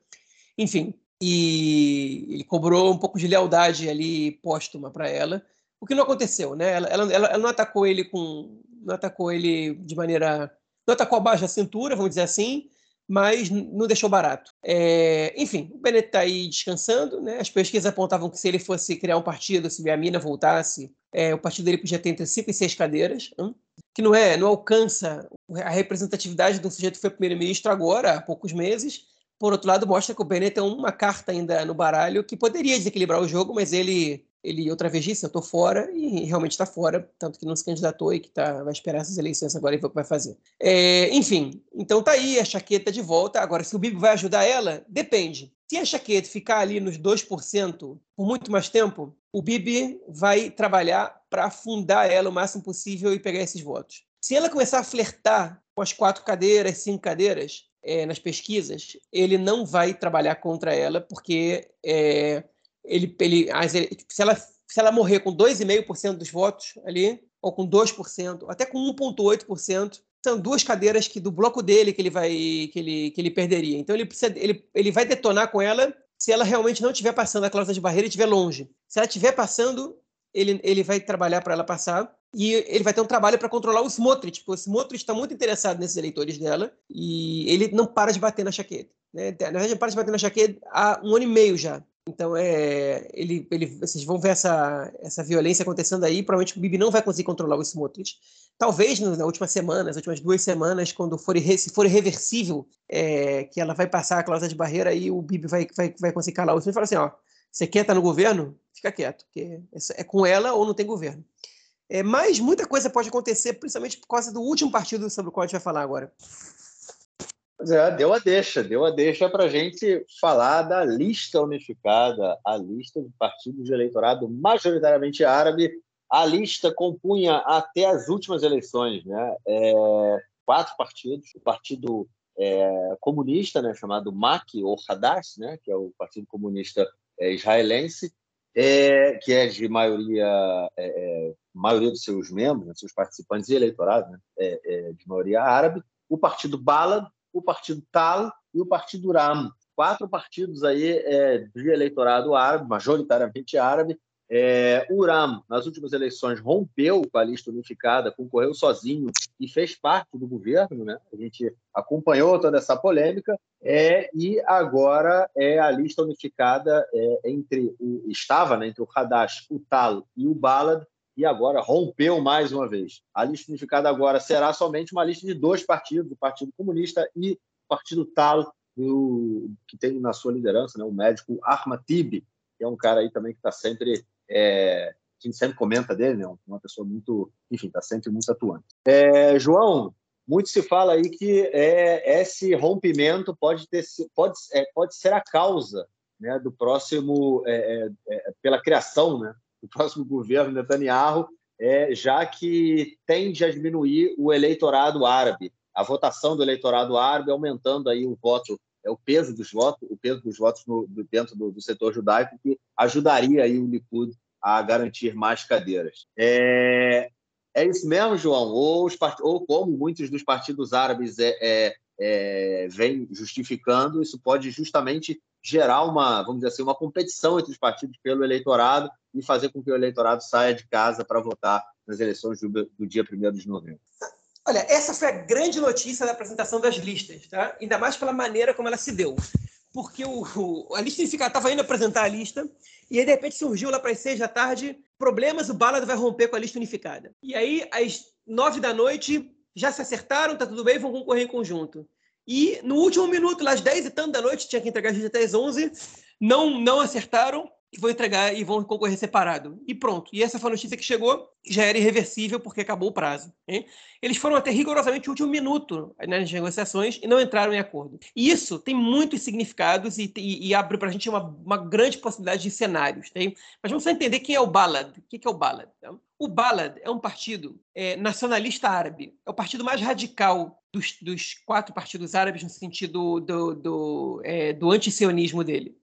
Enfim, e ele cobrou um pouco de lealdade ali póstuma para ela, o que não aconteceu, né? Ela, ela, ela, não atacou ele com, não atacou ele de maneira, não atacou abaixo da cintura, vamos dizer assim, mas não deixou barato. É, enfim, o Bennett está aí descansando, né? As pesquisas apontavam que se ele fosse criar um partido, se a Mina voltasse, é, o partido dele podia ter entre cinco e seis cadeiras, hein? que não é, não alcança a representatividade de um sujeito que foi primeiro-ministro agora, há poucos meses, por outro lado, mostra que o Bennett tem uma carta ainda no baralho que poderia desequilibrar o jogo, mas ele ele outra vez disse, eu estou fora, e realmente está fora, tanto que não se candidatou e que tá, vai esperar essas eleições agora e ver o que vai fazer. É, enfim, então tá aí a Chaqueta de volta. Agora, se o Bibi vai ajudar ela, depende. Se a Chaqueta ficar ali nos 2% por muito mais tempo, o Bibi vai trabalhar para afundar ela o máximo possível e pegar esses votos. Se ela começar a flertar com as quatro cadeiras, cinco cadeiras, é, nas pesquisas, ele não vai trabalhar contra ela, porque é, ele, ele, se, ela, se ela morrer com 2,5% dos votos ali, ou com 2%, até com 1,8%, são duas cadeiras que do bloco dele que ele vai que ele, que ele perderia. Então ele precisa ele, ele vai detonar com ela se ela realmente não estiver passando a cláusula de barreira e estiver longe. Se ela estiver passando, ele, ele vai trabalhar para ela passar e ele vai ter um trabalho para controlar o Smotrich, porque o Smotrich está muito interessado nesses eleitores dela e ele não para de bater na chaqueta. Né? Na verdade, ele para de bater na chaqueta há um ano e meio já. Então, é, ele, ele, vocês vão ver essa, essa violência acontecendo aí. Provavelmente o Bibi não vai conseguir controlar o Smotrich. Talvez na última semana, nas últimas duas semanas, quando for, se for irreversível, é, que ela vai passar a cláusula de barreira, aí o Bibi vai, vai, vai conseguir calar o Smotrich e falar assim: ó, você quer estar no governo? Fica quieto, porque é com ela ou não tem governo. É, mas muita coisa pode acontecer, principalmente por causa do último partido sobre o qual a gente vai falar agora. Pois é, deu a deixa, deu a deixa para a gente falar da lista unificada, a lista de partidos de eleitorado majoritariamente árabe. A lista compunha até as últimas eleições né, é, quatro partidos. O Partido é, Comunista, né, chamado MAC, ou Hadash, né, que é o Partido Comunista é, Israelense, é, que é de maioria, é, é, maioria dos seus membros, né, seus participantes e eleitorado, né, de maioria árabe. O Partido Balad, o Partido Tal e o Partido Ram. Quatro partidos aí é, de eleitorado árabe, majoritariamente árabe. É, o Ram, nas últimas eleições, rompeu com a lista unificada, concorreu sozinho e fez parte do governo. Né? A gente acompanhou toda essa polêmica. É, e agora é a lista unificada é, entre o estava né, entre o Hadash, o Tal e o Balad, e agora rompeu mais uma vez. A lista unificada agora será somente uma lista de dois partidos, o Partido Comunista e o Partido Tal, do, que tem na sua liderança né, o médico Ahmatib, que é um cara aí também que está sempre... É, a gente sempre comenta dele, né? Uma pessoa muito, enfim, está sempre muito atuante. É, João, muito se fala aí que é, esse rompimento pode ter pode, é, pode ser a causa né, do próximo é, é, é pela criação né, do próximo governo Netanyahu, já que tende a diminuir o eleitorado árabe, a votação do eleitorado árabe, aumentando aí o voto, é o peso dos votos, o peso dos votos no, dentro do, do, setor judaico, que ajudaria aí o Likud a garantir mais cadeiras. É, é isso mesmo, João? Ou, os, ou como muitos dos partidos árabes é, é, é, vêm justificando, isso pode justamente gerar uma, vamos dizer assim, uma competição entre os partidos pelo eleitorado e fazer com que o eleitorado saia de casa para votar nas eleições do, do dia 1 de novembro. Olha, essa foi a grande notícia da apresentação das listas, tá? ainda mais pela maneira como ela se deu. Porque o, a lista estava indo apresentar a lista e aí, de repente, surgiu lá para as seis da tarde problemas, o Ballard vai romper com a lista unificada. E aí, às nove da noite, já se acertaram, tá tudo bem, vão concorrer em conjunto. E no último minuto, lá às 10 e tanto da noite, tinha que entregar as até às 11, não, não acertaram e vão entregar e vão concorrer separado. E pronto. E essa foi a notícia que chegou, já era irreversível porque acabou o prazo. Hein? Eles foram até rigorosamente o último minuto né, nas negociações e não entraram em acordo. E isso tem muitos significados e, e, e abre para a gente uma, uma, grande possibilidade de cenários. Tem? Mas vamos só entender quem é o Balad. O que é o Balad? Então, o Balad é um partido é, nacionalista árabe. É o partido mais radical dos, dos quatro partidos árabes no sentido do, do, é, do antisionismo dele.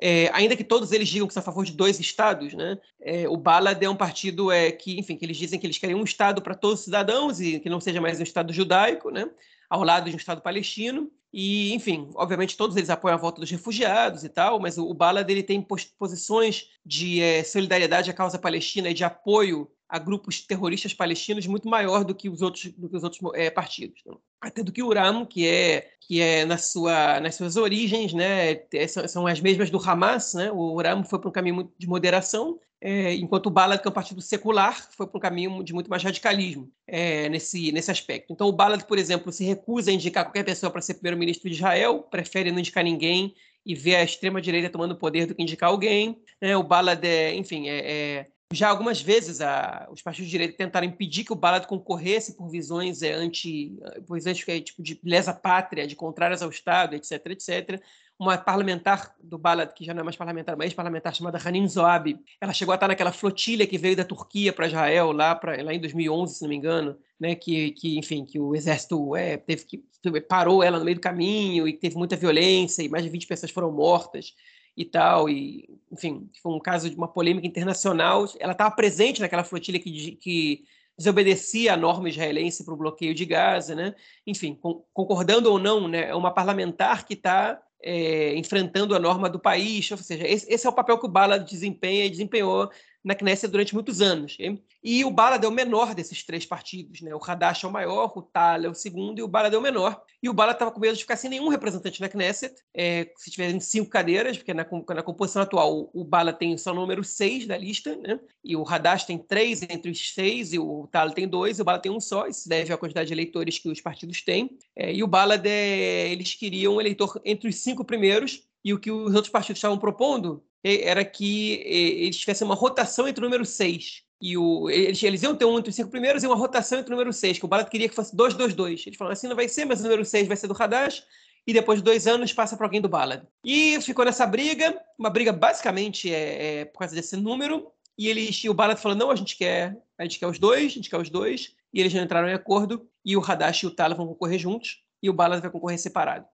É, ainda que todos eles digam que são a favor de dois estados, né? É, o Balad é um partido é, que, enfim, que eles dizem que eles querem um estado para todos os cidadãos e que não seja mais um estado judaico, né? Ao lado de um estado palestino. E, enfim, obviamente todos eles apoiam a volta dos refugiados e tal, mas o, o Balad ele tem posições de é, solidariedade à causa palestina e de apoio a grupos terroristas palestinos muito maior do que os outros, do que os outros é, partidos. Né? Até do que o Uram, que é, que é na sua, nas suas origens, né, é, são, são as mesmas do Hamas. Né? O Uram foi para um caminho de moderação, é, enquanto o Balad, que é um partido secular, foi para um caminho de muito mais radicalismo é, nesse, nesse aspecto. Então, o Balad, por exemplo, se recusa a indicar qualquer pessoa para ser primeiro-ministro de Israel, prefere não indicar ninguém e ver a extrema-direita tomando poder do que indicar alguém. É, o Balad, é, enfim, é, é já algumas vezes a, os partidos de direita tentaram impedir que o Balad concorresse por visões é, anti, por visões é, tipo de lesa pátria, de contrárias ao Estado, etc, etc. Uma parlamentar do Balad, que já não é mais parlamentar, mas parlamentar chamada Hanin Zoabi, ela chegou a estar naquela flotilha que veio da Turquia para Israel lá, pra, lá em 2011, se não me engano, né, que, que enfim, que o exército é, teve que parou ela no meio do caminho e teve muita violência e mais de 20 pessoas foram mortas e tal, e enfim, foi um caso de uma polêmica internacional. Ela estava presente naquela flotilha que, que desobedecia a norma israelense para o bloqueio de Gaza, né? Enfim, com, concordando ou não, né, é uma parlamentar que está é, enfrentando a norma do país, ou seja, esse, esse, é o papel que o Bala desempenha e desempenhou na Knesset durante muitos anos. E o Balad é o menor desses três partidos. Né? O Hadash é o maior, o Tal é o segundo e o Balad é o menor. E o Balad estava com medo de ficar sem nenhum representante na Knesset, é, se tiverem cinco cadeiras, porque na, na composição atual o, Balad tem só o número seis da lista, né? e o Hadash tem três entre os seis, e o Tal tem dois, e o Balad tem um só, isso deve à quantidade de eleitores que os partidos têm. É, e o Balad, é, eles queriam um eleitor entre os cinco primeiros, e o que os outros partidos estavam propondo era que eles tivessem uma rotação entre o número 6 e o. Eles, eles iam ter um entre os cinco primeiros e uma rotação entre o número 6, que o Balat queria que fosse 2-2-2. Eles falaram assim: não vai ser, mas o número 6 vai ser do Hadash, e depois de dois anos passa para alguém do Balad. E ficou nessa briga, uma briga basicamente é, é por causa desse número, e eles, e o Balad falou: não, a gente quer, a gente quer os dois, a gente quer os dois, e eles já entraram em acordo, e o Hadash e o Tala vão concorrer juntos e o Ballas vai concorrer separado.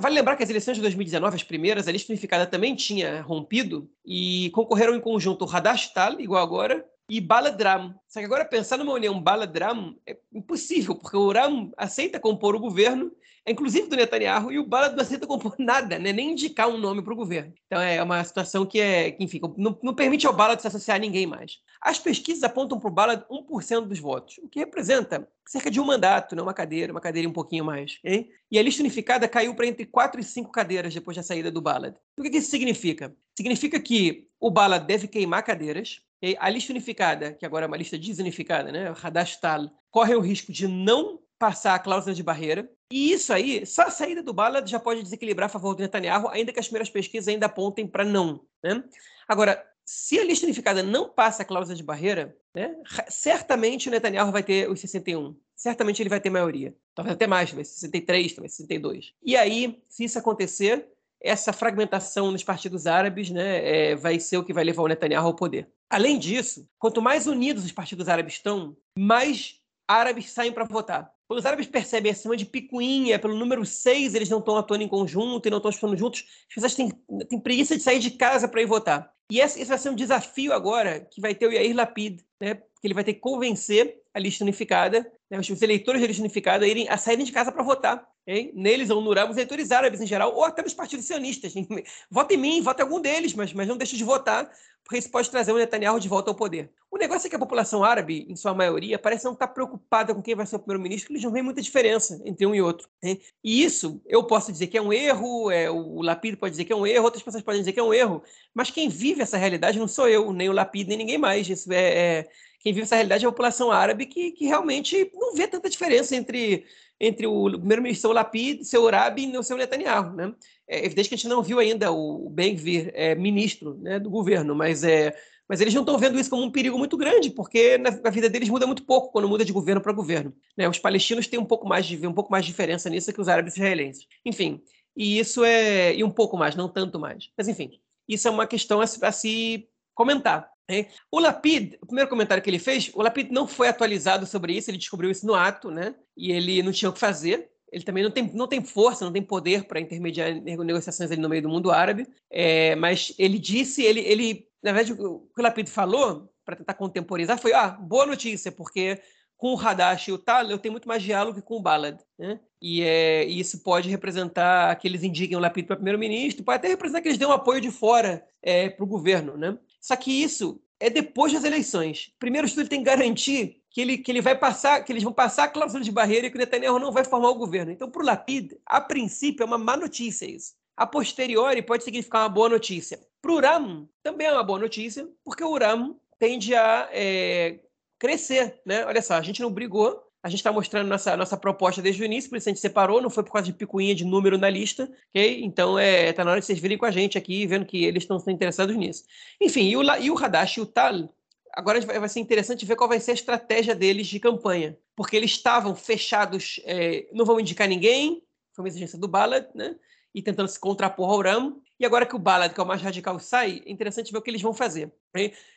Vale lembrar que as eleições de 2019, as primeiras, a lista unificada também tinha rompido e concorreram em conjunto o Hadash Tal, igual agora, e Baladram. Só que agora pensar numa união Baladram é impossível, porque o Ram aceita compor o governo inclusive do Netanyahu, e o Bala não aceita compor (laughs) nada, né? nem indicar um nome para o governo. Então é uma situação que, é, que enfim, não, não permite ao Bala se associar a ninguém mais. As pesquisas apontam para o Bala 1% dos votos, o que representa cerca de um mandato, não uma cadeira, uma cadeira um pouquinho mais. Hein? E a lista unificada caiu para entre 4 e 5 cadeiras depois da saída do Ballad. O que isso significa? Significa que o Ballad deve queimar cadeiras, a lista unificada, que agora é uma lista desunificada, né, o Hadash Tal, corre o risco de não passar a cláusula de barreira. E isso aí, só a saída do Bala já pode desequilibrar a favor do Netanyahu, ainda que as primeiras pesquisas ainda apontem para não. Né? Agora, se a lista unificada não passa a cláusula de barreira, né, certamente o Netanyahu vai ter os 61. Certamente ele vai ter maioria. Talvez até mais, talvez 63, talvez 62. E aí, se isso acontecer, essa fragmentação nos partidos árabes né, é, vai ser o que vai levar o Netanyahu ao poder. Além disso, quanto mais unidos os partidos árabes estão, mais árabes saem para votar. Quando os árabes percebem acima de picuinha, pelo número 6, eles não estão atuando em conjunto e não estão estudando juntos, as pessoas têm, têm preguiça de sair de casa para ir votar. E esse, vai ser um desafio agora que vai ter o Yair Lapid, né? que ele vai ter que convencer a lista unificada, né? os eleitores da lista unificada a, irem, a saírem de casa para votar. Hein? Neles no Uram, os eleitores árabes em geral, ou até nos partidos sionistas. (laughs) Vota em mim, vota em algum deles, mas, mas não deixe de votar, porque isso pode trazer o Netanyahu de volta ao poder. O negócio é que a população árabe, em sua maioria, parece não estar preocupada com quem vai ser o primeiro-ministro, eles não veem muita diferença entre um e outro. Né? E isso, eu posso dizer que é um erro, é, o Lapid pode dizer que é um erro, outras pessoas podem dizer que é um erro, mas quem vive essa realidade não sou eu, nem o Lapid, nem ninguém mais. Isso é, é quem vive essa realidade é a população árabe que, que realmente não vê tanta diferença entre entre o primeiro-ministro Lapid, seu Urabi e o seu Netanyahu. Né? É evidente que a gente não viu ainda o Ben-Gvir é, ministro né, do governo, mas, é, mas eles não estão vendo isso como um perigo muito grande, porque na, vida deles muda muito pouco quando muda de governo para governo. Né? Os palestinos têm um pouco mais de um pouco mais de diferença nisso que os árabes israelenses. Enfim, e isso é e um pouco mais, não tanto mais. Mas enfim, isso é uma questão a, a se comentar. Né? O Lapid, o primeiro comentário que ele fez, o Lapid não foi atualizado sobre isso, ele descobriu isso no ato, né? E ele não tinha o que fazer. Ele também não tem, não tem força, não tem poder para intermediar negociações ali no meio do mundo árabe. É, mas ele disse, ele, ele, na verdade, o que o Lapid falou, para tentar contemporizar, foi: ah, boa notícia, porque com o Hadash e o Tal, eu tenho muito mais diálogo que com o Balad. Né? E, é, e isso pode representar que eles indiquem o Lapid para primeiro-ministro, pode até representar que eles dêem um apoio de fora é, para o governo. Né? Só que isso é depois das eleições. Primeiro, o tem que garantir que ele, que ele vai passar, que eles vão passar a cláusula de barreira e que o Netanyahu não vai formar o governo. Então, para o Lapid, a princípio, é uma má notícia isso. A posteriori, pode significar uma boa notícia. Para o Uram, também é uma boa notícia, porque o Uram tende a é, crescer. Né? Olha só, a gente não brigou, a gente está mostrando nossa, nossa proposta desde o início, por isso a gente separou, não foi por causa de picuinha de número na lista, ok? Então é, tá na hora de vocês virem com a gente aqui, vendo que eles estão interessados nisso. Enfim, e o, e o Hadash e o Tal, agora vai ser interessante ver qual vai ser a estratégia deles de campanha, porque eles estavam fechados, é, não vão indicar ninguém, foi uma exigência do Ballad, né? E tentando se contrapor ao Ram. E agora que o Ballad, que é o mais radical, sai, é interessante ver o que eles vão fazer.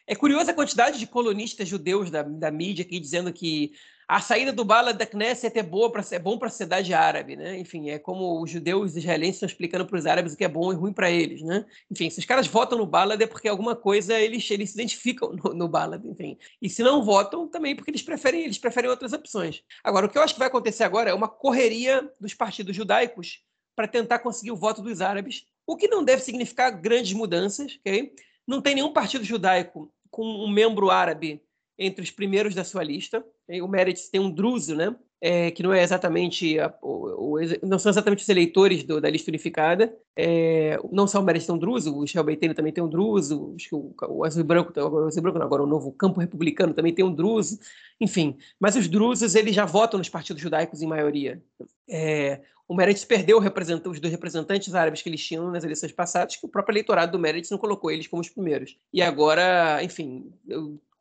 É curiosa a quantidade de colonistas judeus da, da mídia aqui dizendo que a saída do Bala da Knesset é, boa pra, é bom para a sociedade árabe, né? Enfim, é como os judeus israelenses estão explicando para os árabes o que é bom e ruim para eles, né? Enfim, se os caras votam no Balad é porque alguma coisa eles, eles se identificam no, no Balad, enfim. E se não votam, também porque eles preferem, eles preferem outras opções. Agora, o que eu acho que vai acontecer agora é uma correria dos partidos judaicos para tentar conseguir o voto dos árabes, o que não deve significar grandes mudanças, ok? Não tem nenhum partido judaico com um membro árabe entre os primeiros da sua lista. O Meretz tem um druso, né? É, que não é exatamente a, o, o, não são exatamente os eleitores do, da lista unificada. É, não só o Meretz tem um druso, o Michel Beitene também tem um druso, acho que o, o Azul Branco, o Azul Branco não, agora o novo campo republicano também tem um druso. Enfim, mas os drusos eles já votam nos partidos judaicos em maioria. É, o Meretz perdeu os dois representantes árabes que eles tinham nas eleições passadas, que o próprio eleitorado do Meretz não colocou eles como os primeiros. E agora, enfim,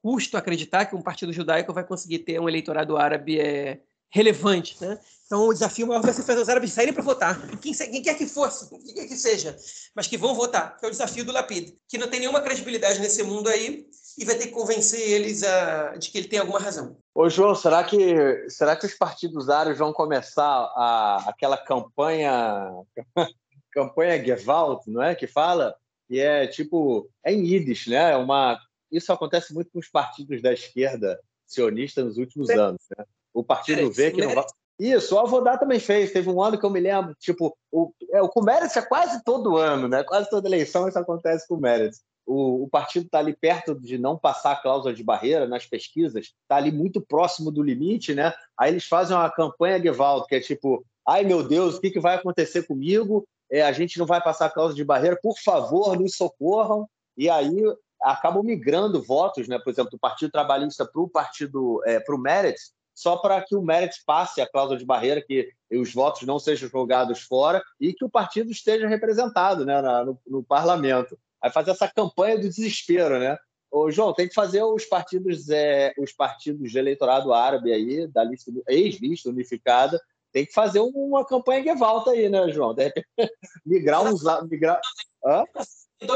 custo acreditar que um partido judaico vai conseguir ter um eleitorado árabe é, relevante. Né? Então, o desafio maior vai ser fazer os árabes saírem para votar. Quem, quem, quer que fosse, quem quer que seja, mas que vão votar, que é o desafio do Lapid, que não tem nenhuma credibilidade nesse mundo aí e vai ter que convencer eles a, de que ele tem alguma razão. Ô, João, será que, será que os partidos árabes vão começar a, aquela campanha (laughs) campanha Gewalt, não é? Que fala, que é tipo, é em Yiddish, né? É uma isso acontece muito com os partidos da esquerda sionista nos últimos é. anos. Né? O partido vê que não vai. Isso, o Avodá também fez. Teve um ano que eu me lembro, tipo, o, é, o Meretz é quase todo ano, né? Quase toda eleição isso acontece com o Meretz. O, o partido está ali perto de não passar a cláusula de barreira nas pesquisas, está ali muito próximo do limite, né? Aí eles fazem uma campanha Gewalt, que é tipo, ai meu Deus, o que, que vai acontecer comigo? É, a gente não vai passar a cláusula de barreira, por favor, nos socorram. E aí acabam migrando votos, né, por exemplo, do Partido Trabalhista para o partido, é, para o Meretz, só para que o Meretz passe a cláusula de barreira, que os votos não sejam jogados fora e que o partido esteja representado né, na, no, no, parlamento. Aí fazer essa campanha do desespero, né? Ô, João, tem que fazer os partidos, é, os partidos de eleitorado árabe aí, da lista ex-lista unificada, tem que fazer uma campanha de volta aí, né, João? De repente, (laughs) migrar uns. Migrar... Hã?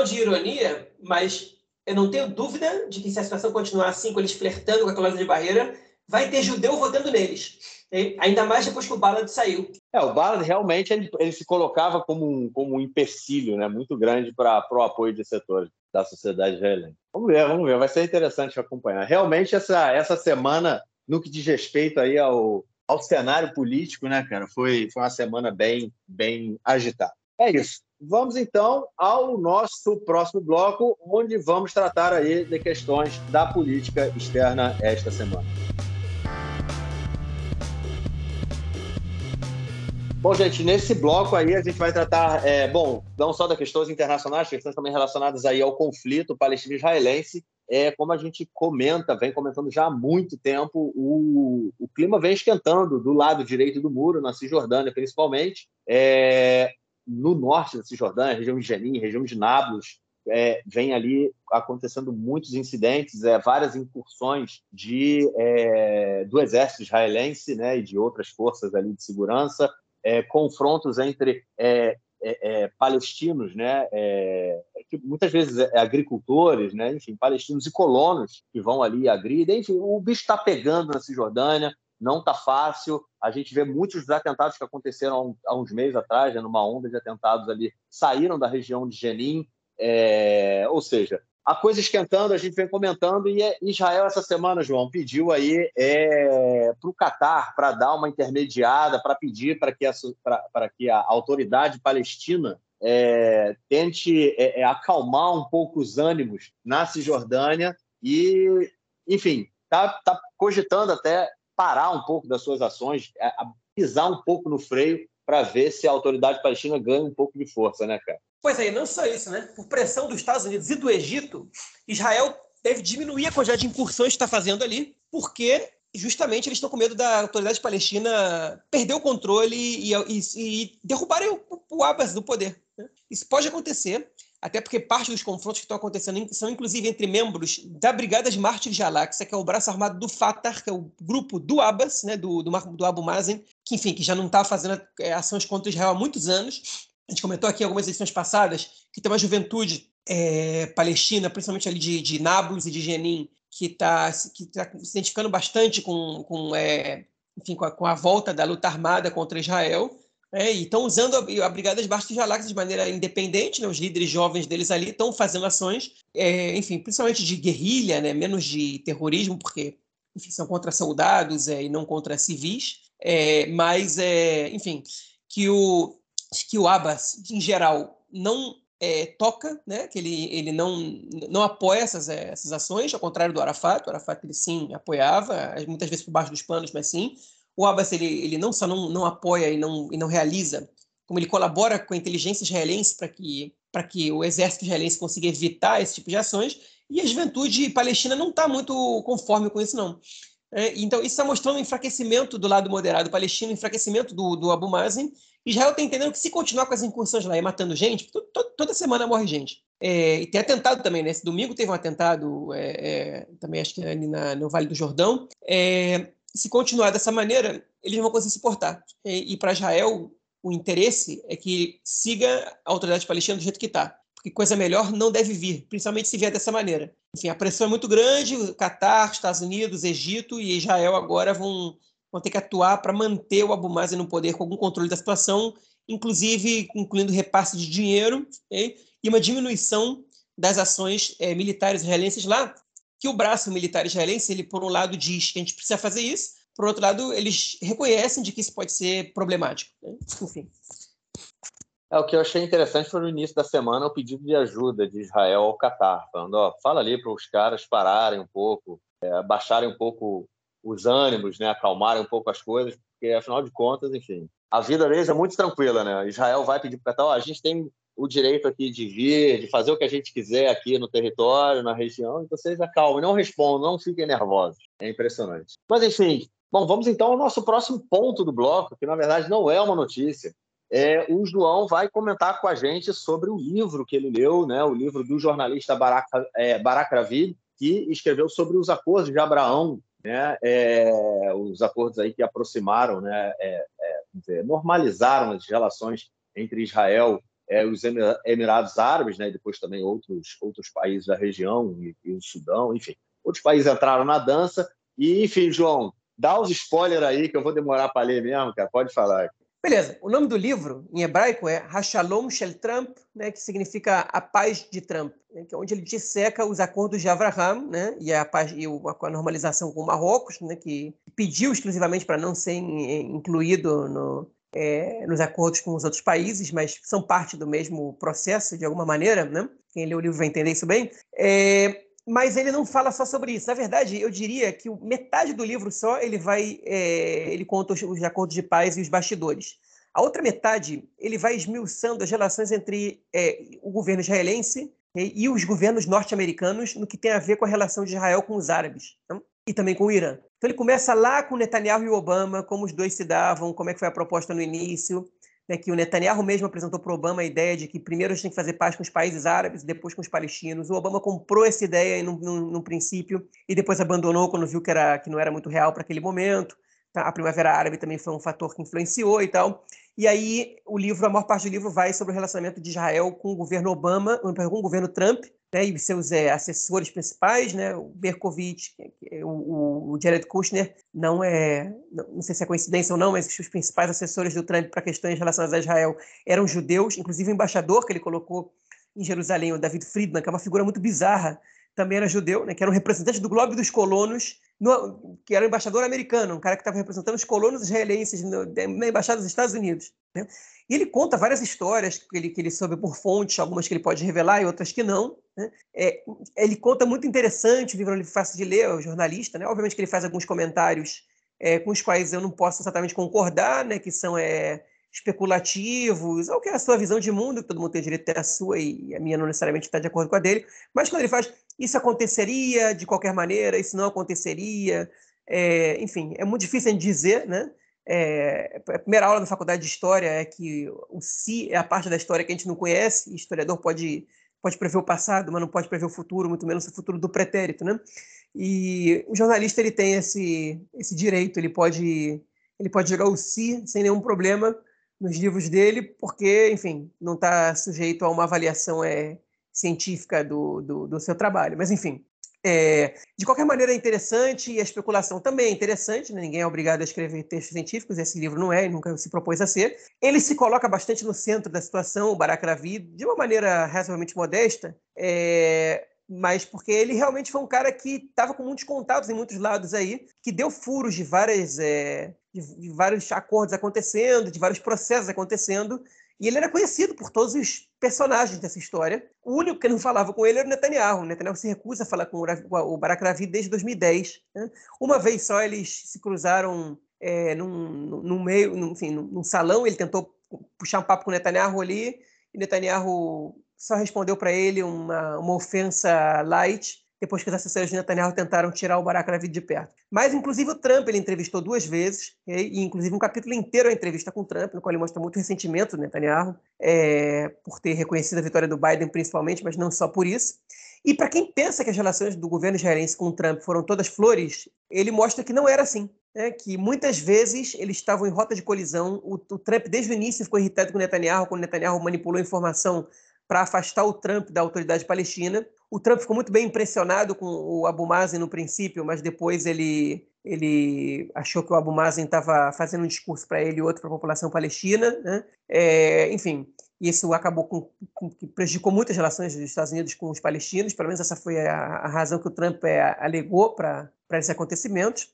De ironia, mas eu não tenho dúvida de que se a situação continuar assim, com eles flertando com a cláusula de barreira, vai ter judeu votando neles. Ainda mais depois que o Ballard saiu. É, o Ballard realmente ele, ele se colocava como um, como um empecilho né, muito grande para o apoio de setores da sociedade israelense. Vamos ver, vamos ver, vai ser interessante acompanhar. Realmente, essa, essa semana, no que diz respeito aí ao, ao cenário político, né, cara, foi, foi uma semana bem, bem agitada. É isso. Vamos então ao nosso próximo bloco, onde vamos tratar aí de questões da política externa esta semana. Bom, gente, nesse bloco aí a gente vai tratar, é, bom, não só das questões internacionais, questões também relacionadas aí ao conflito palestino-israelense. É, como a gente comenta, vem comentando já há muito tempo, o, o clima vem esquentando do lado direito do muro, na Cisjordânia principalmente. É, no norte da Cisjordânia, região de Jenin, região de Nablus, é, vem ali acontecendo muitos incidentes, é, várias incursões de, é, do exército israelense né, e de outras forças ali de segurança, é, confrontos entre é, é, palestinos, né, que muitas vezes agricultores, né, enfim, palestinos e colonos que vão ali agridem, enfim, o bicho está pegando na Cisjordânia, não está fácil. A gente vê muitos dos atentados que aconteceram há uns meses atrás, né, numa onda de atentados ali, saíram da região de Jenin, é, ou seja, a coisa esquentando, a gente vem comentando, e é, Israel, essa semana, João, pediu aí é, para o Catar para dar uma intermediada, para pedir para que, que, a autoridade palestina é, tente é, é, acalmar um pouco os ânimos na Cisjordânia e, enfim, está tá cogitando até parar um pouco das suas ações, é, pisar um pouco no freio para ver se a autoridade palestina ganha um pouco de força, né, cara? Pois é, não só isso, né? Por pressão dos Estados Unidos e do Egito, Israel deve diminuir a quantidade de incursões que está fazendo ali, porque justamente eles estão com medo da autoridade palestina perder o controle e, e, e derrubarem o, o Abbas do poder. Né? Isso pode acontecer, até porque parte dos confrontos que estão acontecendo são inclusive entre membros da Brigada de Mártires de Al-Aqsa, que é o braço armado do Fatah, que é o grupo do Abbas, né, do, do, do Abu Mazen, que enfim, que já não está fazendo é, ações contra Israel há muitos anos, a gente comentou aqui algumas edições passadas que tem uma juventude é, palestina, principalmente ali de, de Nablus e de Jenin, que está que tá se identificando bastante com, com, é, enfim, com a, com, a, volta da luta armada contra Israel. É, e estão usando a, a Brigada de Bastos de Jalax de maneira independente, né? os líderes jovens deles ali estão fazendo ações, é, enfim, principalmente de guerrilha, né? menos de terrorismo, porque enfim, são contra soldados é, e não contra civis, é, mas, é, enfim, que o, que o Abbas, em geral, não é, toca, né? que ele, ele não, não apoia essas, é, essas ações, ao contrário do Arafat. O Arafat, ele sim apoiava, muitas vezes por baixo dos panos, mas sim. O Abbas, ele, ele não só não, não apoia e não, e não realiza, como ele colabora com a inteligência israelense para que, que o exército israelense consiga evitar esse tipo de ações, e a juventude palestina não está muito conforme com isso, não. É, então, isso está mostrando um enfraquecimento do lado moderado palestino, enfraquecimento do, do Abu Mazen, Israel está entendendo que se continuar com as incursões lá e matando gente, toda semana morre gente. É, e tem atentado também, né? Esse domingo teve um atentado, é, é, também acho que ali na, no Vale do Jordão. Se continuar dessa maneira, eles não vão conseguir suportar. E, e para Israel, o interesse é que siga a autoridade palestina do jeito que está. Porque coisa melhor não deve vir, principalmente se vier dessa maneira. Enfim, a pressão é muito grande, o Catar, Estados Unidos, Egito e Israel agora vão vão ter que atuar para manter o Abu Mazen no poder com algum controle da situação, inclusive incluindo repasse de dinheiro okay? e uma diminuição das ações é, militares israelenses lá, que o braço militar israelense, ele por um lado diz que a gente precisa fazer isso, por outro lado eles reconhecem de que isso pode ser problemático. Né? Enfim. É, o que eu achei interessante foi no início da semana o pedido de ajuda de Israel ao Catar, falando, ó, fala ali para os caras pararem um pouco, é, baixarem um pouco os ânimos, né, acalmarem um pouco as coisas, porque afinal de contas, enfim, a vida deles é muito tranquila, né? Israel vai pedir para Qatar, a gente tem o direito aqui de vir, de fazer o que a gente quiser aqui no território, na região, então vocês acalmem, não respondam, não fiquem nervosos. É impressionante. Mas enfim, bom, vamos então ao nosso próximo ponto do bloco, que na verdade não é uma notícia. É, o João vai comentar com a gente sobre o livro que ele leu, né, o livro do jornalista Barak, é, Barak Ravid, que escreveu sobre os acordos de Abraão né, é, os acordos aí que aproximaram, né, é, é, normalizaram as relações entre Israel e os Emirados Árabes, né, e depois também outros, outros países da região, e, e o Sudão, enfim. Outros países entraram na dança. E, enfim, João, dá os spoilers aí, que eu vou demorar para ler mesmo, cara. Pode falar. Beleza. O nome do livro, em hebraico, é Hashalom Shel Trump, né, que significa a paz de Trump, né, que é onde ele disseca os acordos de Abraham né, e, a, paz, e a normalização com o Marrocos, né, que pediu exclusivamente para não ser incluído no, é, nos acordos com os outros países, mas são parte do mesmo processo, de alguma maneira. Né? Quem lê o livro vai entender isso bem. É, mas ele não fala só sobre isso. Na verdade, eu diria que metade do livro só ele vai, é, ele conta os, os, acordos de paz e os bastidores. A outra metade ele vai esmiuçando as relações entre o governo israelense e, e os governos norte-americanos no que tem a ver com a relação de Israel com os árabes né? E também com o Irã. Então ele começa lá com Netanyahu e Obama, como os dois se davam, como é que foi a proposta no início, né, que o Netanyahu mesmo apresentou para o Obama a ideia de que primeiro a gente tem que fazer paz com os países árabes, depois com os palestinos. O Obama comprou essa ideia no, no, princípio e depois abandonou quando viu que, era, que não era muito real para aquele momento. Tá? A Primavera Árabe também foi um fator que influenciou e tal. E aí o livro, a maior parte do livro vai sobre o relacionamento de Israel com o governo Obama, com o governo Trump, né, e seus é, assessores principais, né, o Berkovitch, o, o Jared Kushner, não é, não sei se é coincidência ou não, mas os principais assessores do Trump para questões relacionadas a Israel eram judeus, inclusive o embaixador que ele colocou em Jerusalém, o David Friedman, que é uma figura muito bizarra, também era judeu, né, que era um representante do Globo dos Colonos, no, que era um embaixador americano, um cara que estava representando os colonos israelenses no, na embaixada dos Estados Unidos. Né? E ele conta várias histórias que ele, que ele soube por fontes, algumas que ele pode revelar e outras que não. Né? É, ele conta muito interessante, o livro é fácil de ler, é um jornalista. Né? Obviamente que ele faz alguns comentários é, com os quais eu não posso exatamente concordar, né? que são é, especulativos, ou que é a sua visão de mundo, que todo mundo tem direito a ter a sua e a minha não necessariamente está de acordo com a dele, mas quando ele faz isso aconteceria de qualquer maneira, isso não aconteceria, é, enfim, é muito difícil de dizer, né? É, a primeira aula da faculdade de história é que o si é a parte da história que a gente não conhece, e historiador pode pode prever o passado, mas não pode prever o futuro, muito menos o futuro do pretérito, né? E o jornalista ele tem esse esse direito, ele pode ele pode jogar o si sem nenhum problema nos livros dele, porque, enfim, não está sujeito a uma avaliação é, científica do, do, do seu trabalho. Mas, enfim, é, de qualquer maneira é interessante e a especulação também é interessante, né? ninguém é obrigado a escrever textos científicos, esse livro não é e nunca se propôs a ser. Ele se coloca bastante no centro da situação, o Barack Ravi, de uma maneira razoavelmente modesta, é, mas porque ele realmente foi um cara que estava com muitos contatos em muitos lados aí, que deu furos de várias é, de, de vários acordos acontecendo, de vários processos acontecendo, e ele era conhecido por todos os personagens dessa história. O único que não falava com ele era o Netanyahu. O Netanyahu se recusa a falar com o Barack Ravi desde 2010. Né? Uma vez só eles se cruzaram é, num, num meio, num, enfim, num salão, ele tentou puxar um papo com o Netanyahu ali, e Netanyahu só respondeu para ele uma, uma ofensa light, depois que os assessores de Netanyahu tentaram tirar o Barack Ravid de perto. Mas, inclusive, o Trump ele entrevistou duas vezes, e inclusive um capítulo inteiro a entrevista com o Trump, no qual ele mostra muito ressentimento do Netanyahu, é, por ter reconhecido a vitória do Biden, principalmente, mas não só por isso. E para quem pensa que as relações do governo israelense com o Trump foram todas flores, ele mostra que não era assim. Né? Que muitas vezes eles estavam em rota de colisão. O, o Trump, desde o início, ficou irritado com o Netanyahu, quando o Netanyahu manipulou informação para afastar o Trump da autoridade palestina. O Trump ficou muito bem impressionado com o Abu Mazen no princípio, mas depois ele, ele achou que o Abu Mazen estava fazendo um discurso para ele e outro para a população palestina. Né? É, enfim, isso acabou com, com, prejudicou muito as relações dos Estados Unidos com os palestinos, pelo menos essa foi a, a razão que o Trump é, alegou para esses acontecimentos.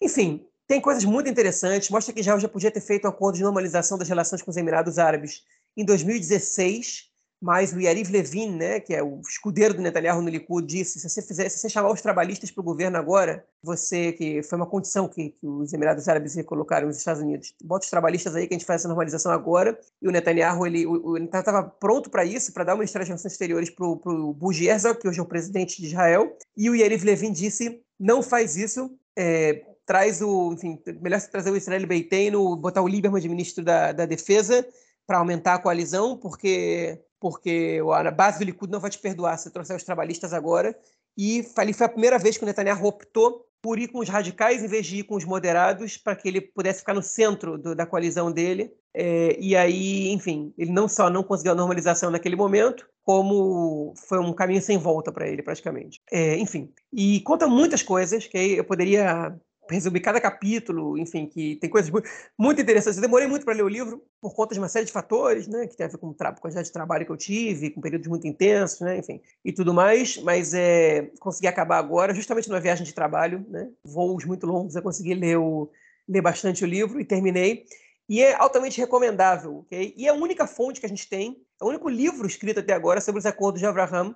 Enfim, tem coisas muito interessantes, mostra que Israel já podia ter feito um acordo de normalização das relações com os Emirados Árabes em 2016, mas o Yariv Levin, né, que é o escudeiro do Netanyahu no Likud, disse: se você fizer, se você chamar os trabalhistas para o governo agora, você que foi uma condição que, que os Emirados Árabes colocaram nos Estados Unidos, bota os trabalhistas aí que a gente faz essa normalização agora. E o Netanyahu ele estava pronto para isso, para dar uma estratégia de exteriores para o Buji Herzog, que hoje é o presidente de Israel. E o Yariv Levin disse: não faz isso. É, traz o, enfim, melhor se trazer o Israel Beiteno, botar o Lieberman de ministro da, da Defesa para aumentar a coalizão, porque porque a base do Likud não vai te perdoar se trouxer os trabalhistas agora. E ali foi a primeira vez que o Netanyahu optou por ir com os radicais em vez de ir com os moderados, para que ele pudesse ficar no centro do, da coalizão dele. É, e aí, enfim, ele não só não conseguiu a normalização naquele momento, como foi um caminho sem volta para ele, praticamente. É, enfim, e conta muitas coisas que eu poderia resumir cada capítulo, enfim, que tem coisas muito interessantes. Eu demorei muito para ler o livro por conta de uma série de fatores, né, que tem a ver com a quantidade de trabalho que eu tive, com períodos muito intensos, né, enfim, e tudo mais, mas é, consegui acabar agora, justamente numa viagem de trabalho, né, voos muito longos, eu consegui ler, o, ler bastante o livro e terminei. E é altamente recomendável, ok? E é a única fonte que a gente tem, é o único livro escrito até agora sobre os acordos de Abraham?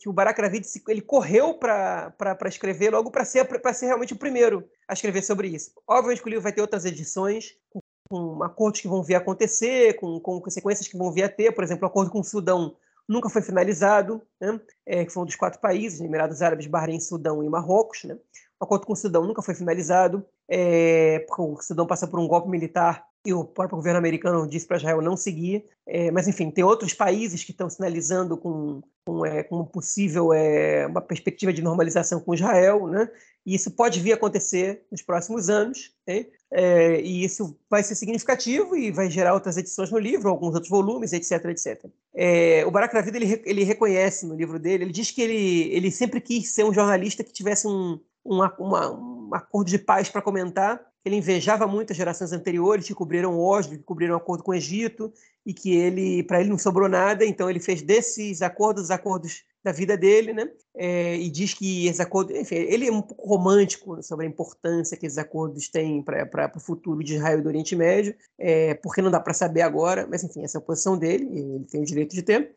Que o Barak Ravid ele correu para escrever logo para ser, ser realmente o primeiro a escrever sobre isso. Obviamente que o livro vai ter outras edições, com, com acordos que vão vir a acontecer, com, com consequências que vão vir a ter, por exemplo, o acordo com o Sudão nunca foi finalizado, né? é, que foi um dos quatro países, Emirados Árabes, Bahrein, Sudão e Marrocos. Né? O acordo com o Sudão nunca foi finalizado, é, porque o Sudão passou por um golpe militar e o próprio governo americano disse para Israel não seguir. É, mas, enfim, tem outros países que estão sinalizando com, com, é, com possível é, uma perspectiva de normalização com Israel, né? E isso pode vir a acontecer nos próximos anos, é, e isso vai ser significativo e vai gerar outras edições no livro, alguns outros volumes, etc, etc. É, o Barak Ravid, ele, ele reconhece no livro dele, ele diz que ele, ele sempre quis ser um jornalista que tivesse um, uma, uma, um acordo de paz para comentar, ele invejava muito as gerações anteriores que cobriram Oslo, que cobriram o acordo com o Egito, e que ele, para ele não sobrou nada, então ele fez desses acordos os acordos da vida dele, né? É, e diz que esses acordos, enfim, ele é um pouco romântico sobre a importância que esses acordos têm para o futuro de Israel e do Oriente Médio, é, porque não dá para saber agora, mas enfim, essa é a posição dele, ele tem o direito de ter.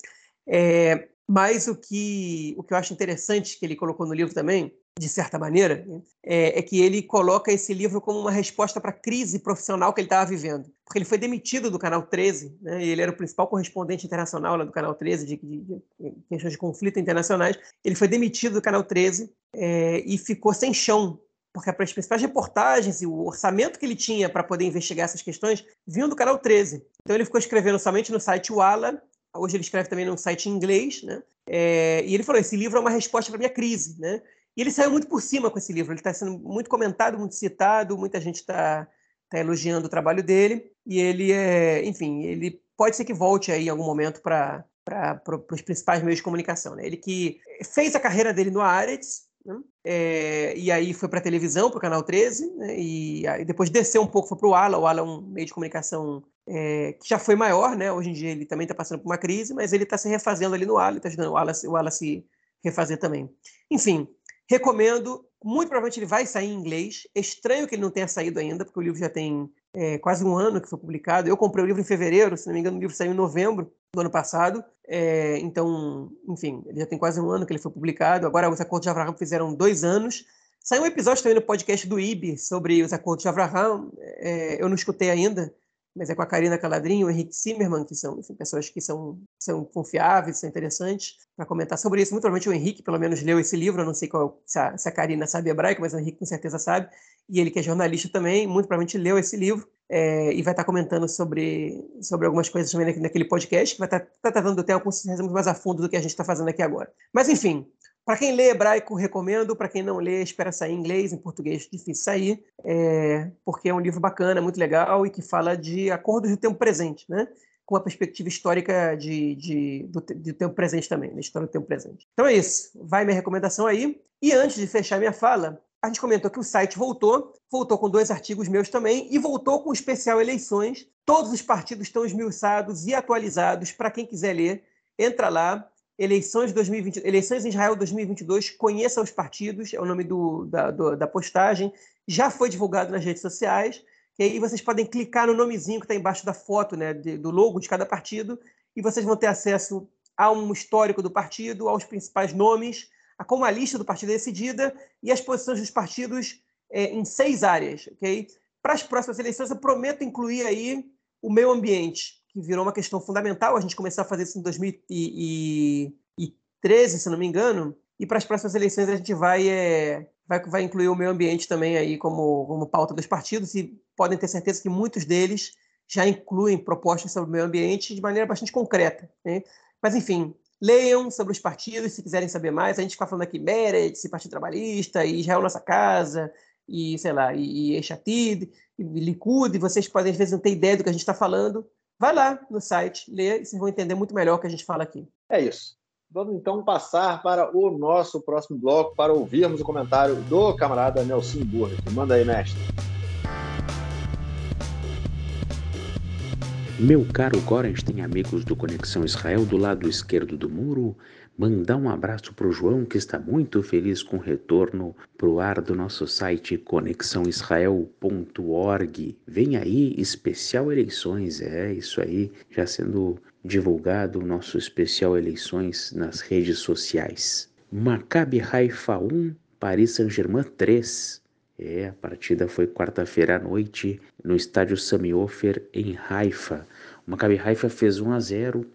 É, mas o que, o que eu acho interessante que ele colocou no livro também de certa maneira, é, é, que ele coloca esse livro como uma resposta para a crise profissional que ele estava vivendo. Porque ele foi demitido do Canal 13, né, e ele era o principal correspondente internacional lá do Canal 13, de, de, de questões de conflito internacionais. Ele foi demitido do Canal 13 é, e ficou sem chão, porque as principais reportagens e o orçamento que ele tinha para poder investigar essas questões vinham do Canal 13. Então ele ficou escrevendo somente no site Walla, hoje ele escreve também num site em inglês, né? É, e ele falou: esse livro é uma resposta para minha crise, né? E ele saiu muito por cima com esse livro. Ele está sendo muito comentado, muito citado, muita gente está tá elogiando o trabalho dele. E ele é, enfim, ele pode ser que volte aí em algum momento para para os principais meios de comunicação. Né? Ele que fez a carreira dele no Aretz, né? é, e aí foi para televisão, para o Canal 13, né? e aí depois desceu um pouco, foi para o Ala. O Ala é um meio de comunicação é, que já foi maior, né? hoje em dia ele também está passando por uma crise, mas ele está se refazendo ali no Ala, está ajudando o Ala, o Ala se refazer também. Enfim, Recomendo, muito provavelmente ele vai sair em inglês. É estranho que ele não tenha saído ainda, porque o livro já tem é, quase um ano que foi publicado. Eu comprei o livro em fevereiro, se não me engano, o livro saiu em novembro do ano passado. É, então, enfim, ele já tem quase um ano que ele foi publicado. Agora, os Acordos de Abraham fizeram dois anos. Saiu um episódio também no podcast do IB sobre os Acordos de Abraham. É, eu não escutei ainda, mas é com a Karina Caladrinho, o Henrique Zimmermann, que são enfim, pessoas que são, são confiáveis, são interessantes para comentar sobre isso. Muito provavelmente o Henrique, pelo menos, leu esse livro, eu não sei qual, se, a, se a Karina sabe hebraico, mas o Henrique com certeza sabe, e ele que é jornalista também, muito provavelmente leu esse livro é, e vai estar comentando sobre, sobre algumas coisas também naquele podcast, que vai estar, tá tratando do tema com mais a fundo do que a gente está fazendo aqui agora. Mas, enfim, para quem lê hebraico, recomendo. Para quem não lê, espera sair em inglês. Em português, difícil sair, é, porque é um livro bacana, muito legal e que fala de acordos do tempo presente, né? com a perspectiva histórica de, de, do, do tempo presente também, da história do tempo presente. Então é isso. Vai minha recomendação aí. E antes de fechar minha fala, a gente comentou que o site voltou, voltou com dois artigos meus também e voltou com o especial eleições. Todos os partidos estão esmiuçados e atualizados para quem quiser ler. Entra lá, Eleições, 2020, Eleições em Israel 2022, conheça os partidos, é o nome do, da, do, da postagem, já foi divulgado nas redes sociais, e aí vocês podem clicar no nomezinho que está embaixo da foto, né, de, do logo de cada partido, e vocês vão ter acesso a um histórico do partido, aos principais nomes, a como a lista do partido é decidida e as posições dos partidos é, em seis áreas, ok? Para as próximas eleições, eu prometo incluir aí o meio ambiente, que virou uma questão fundamental. A gente começou a fazer isso em 2013, se não me engano, e para as próximas eleições a gente vai, é, vai, vai incluir o meio ambiente também aí como, como pauta dos partidos, e podem ter certeza que muitos deles já incluem propostas sobre o meio ambiente de maneira bastante concreta. Né? Mas, enfim, leiam sobre os partidos se quiserem saber mais. A gente fica falando aqui Meretz, Partido Trabalhista, e Israel Nossa Casa, e, sei lá, e Echatid, e Likud, e vocês podem, às vezes, não ter ideia do que a gente está falando, vai lá no site, lê e vocês vão entender muito melhor o que a gente fala aqui. É isso. Vamos então passar para o nosso próximo bloco para ouvirmos o comentário do camarada Nelson Burger. Manda aí, mestre. Meu caro Gorens tem amigos do Conexão Israel do lado esquerdo do muro Mandar um abraço para o João, que está muito feliz com o retorno para o ar do nosso site conexãoisrael.org. Vem aí, especial eleições, é isso aí, já sendo divulgado o nosso especial eleições nas redes sociais. Maccabi Haifa 1, Paris Saint-Germain 3. É, a partida foi quarta-feira à noite no estádio Sami Ofer em Haifa. O Maccabi Haifa fez 1 a 0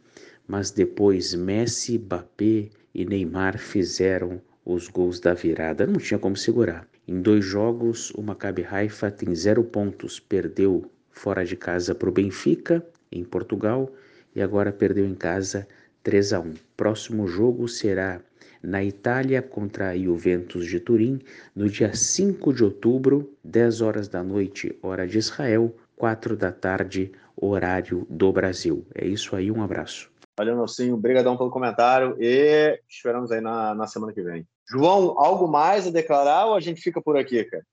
mas depois Messi, Mbappé e Neymar fizeram os gols da virada. Não tinha como segurar. Em dois jogos, o Maccabi Haifa tem zero pontos. Perdeu fora de casa para o Benfica, em Portugal, e agora perdeu em casa 3 a 1. Próximo jogo será na Itália contra a Juventus de Turim, no dia 5 de outubro, 10 horas da noite, hora de Israel, 4 da tarde, horário do Brasil. É isso aí, um abraço. Valeu, Nelsinho. Obrigadão pelo comentário e esperamos aí na, na semana que vem. João, algo mais a declarar ou a gente fica por aqui, cara?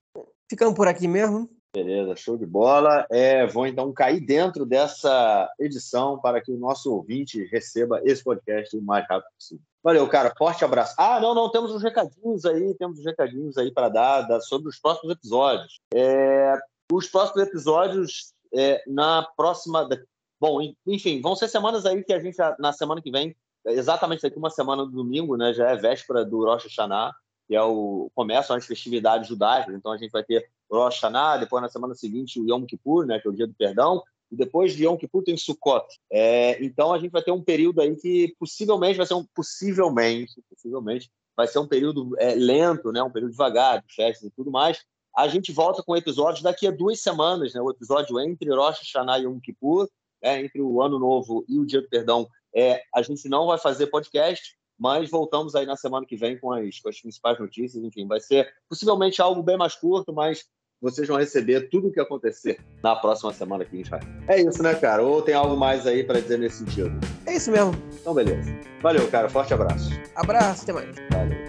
Ficamos por aqui mesmo. Beleza, show de bola. É, vou então cair dentro dessa edição para que o nosso ouvinte receba esse podcast o mais rápido possível. Valeu, cara. Forte abraço. Ah, não, não, temos uns recadinhos aí, temos uns recadinhos aí para dar, dar, sobre os próximos episódios. É, os próximos episódios é, na próxima. Bom, enfim, vão ser semanas aí que a gente, na semana que vem, exatamente daqui uma semana do domingo, né? Já é véspera do Rosh Hashanah, que é o começo as festividades judaicas. Então a gente vai ter Rosh Hashanah, depois na semana seguinte o Yom Kippur, né? Que é o dia do perdão. E depois de Yom Kippur tem Sukkot. É, então a gente vai ter um período aí que possivelmente vai ser um possivelmente, possivelmente vai ser um período é, lento, né? Um período devagar, de festas e tudo mais. A gente volta com episódios daqui a duas semanas, né? O episódio entre Rosh Hashanah e Yom Kippur, é, entre o Ano Novo e o Dia do Perdão. É, a gente não vai fazer podcast, mas voltamos aí na semana que vem com as, com as principais notícias. Enfim, vai ser possivelmente algo bem mais curto, mas vocês vão receber tudo o que acontecer na próxima semana aqui em Israel. É isso, né, cara? Ou tem algo mais aí para dizer nesse sentido? É isso mesmo. Então, beleza. Valeu, cara. Forte abraço. Abraço, até mais. Valeu.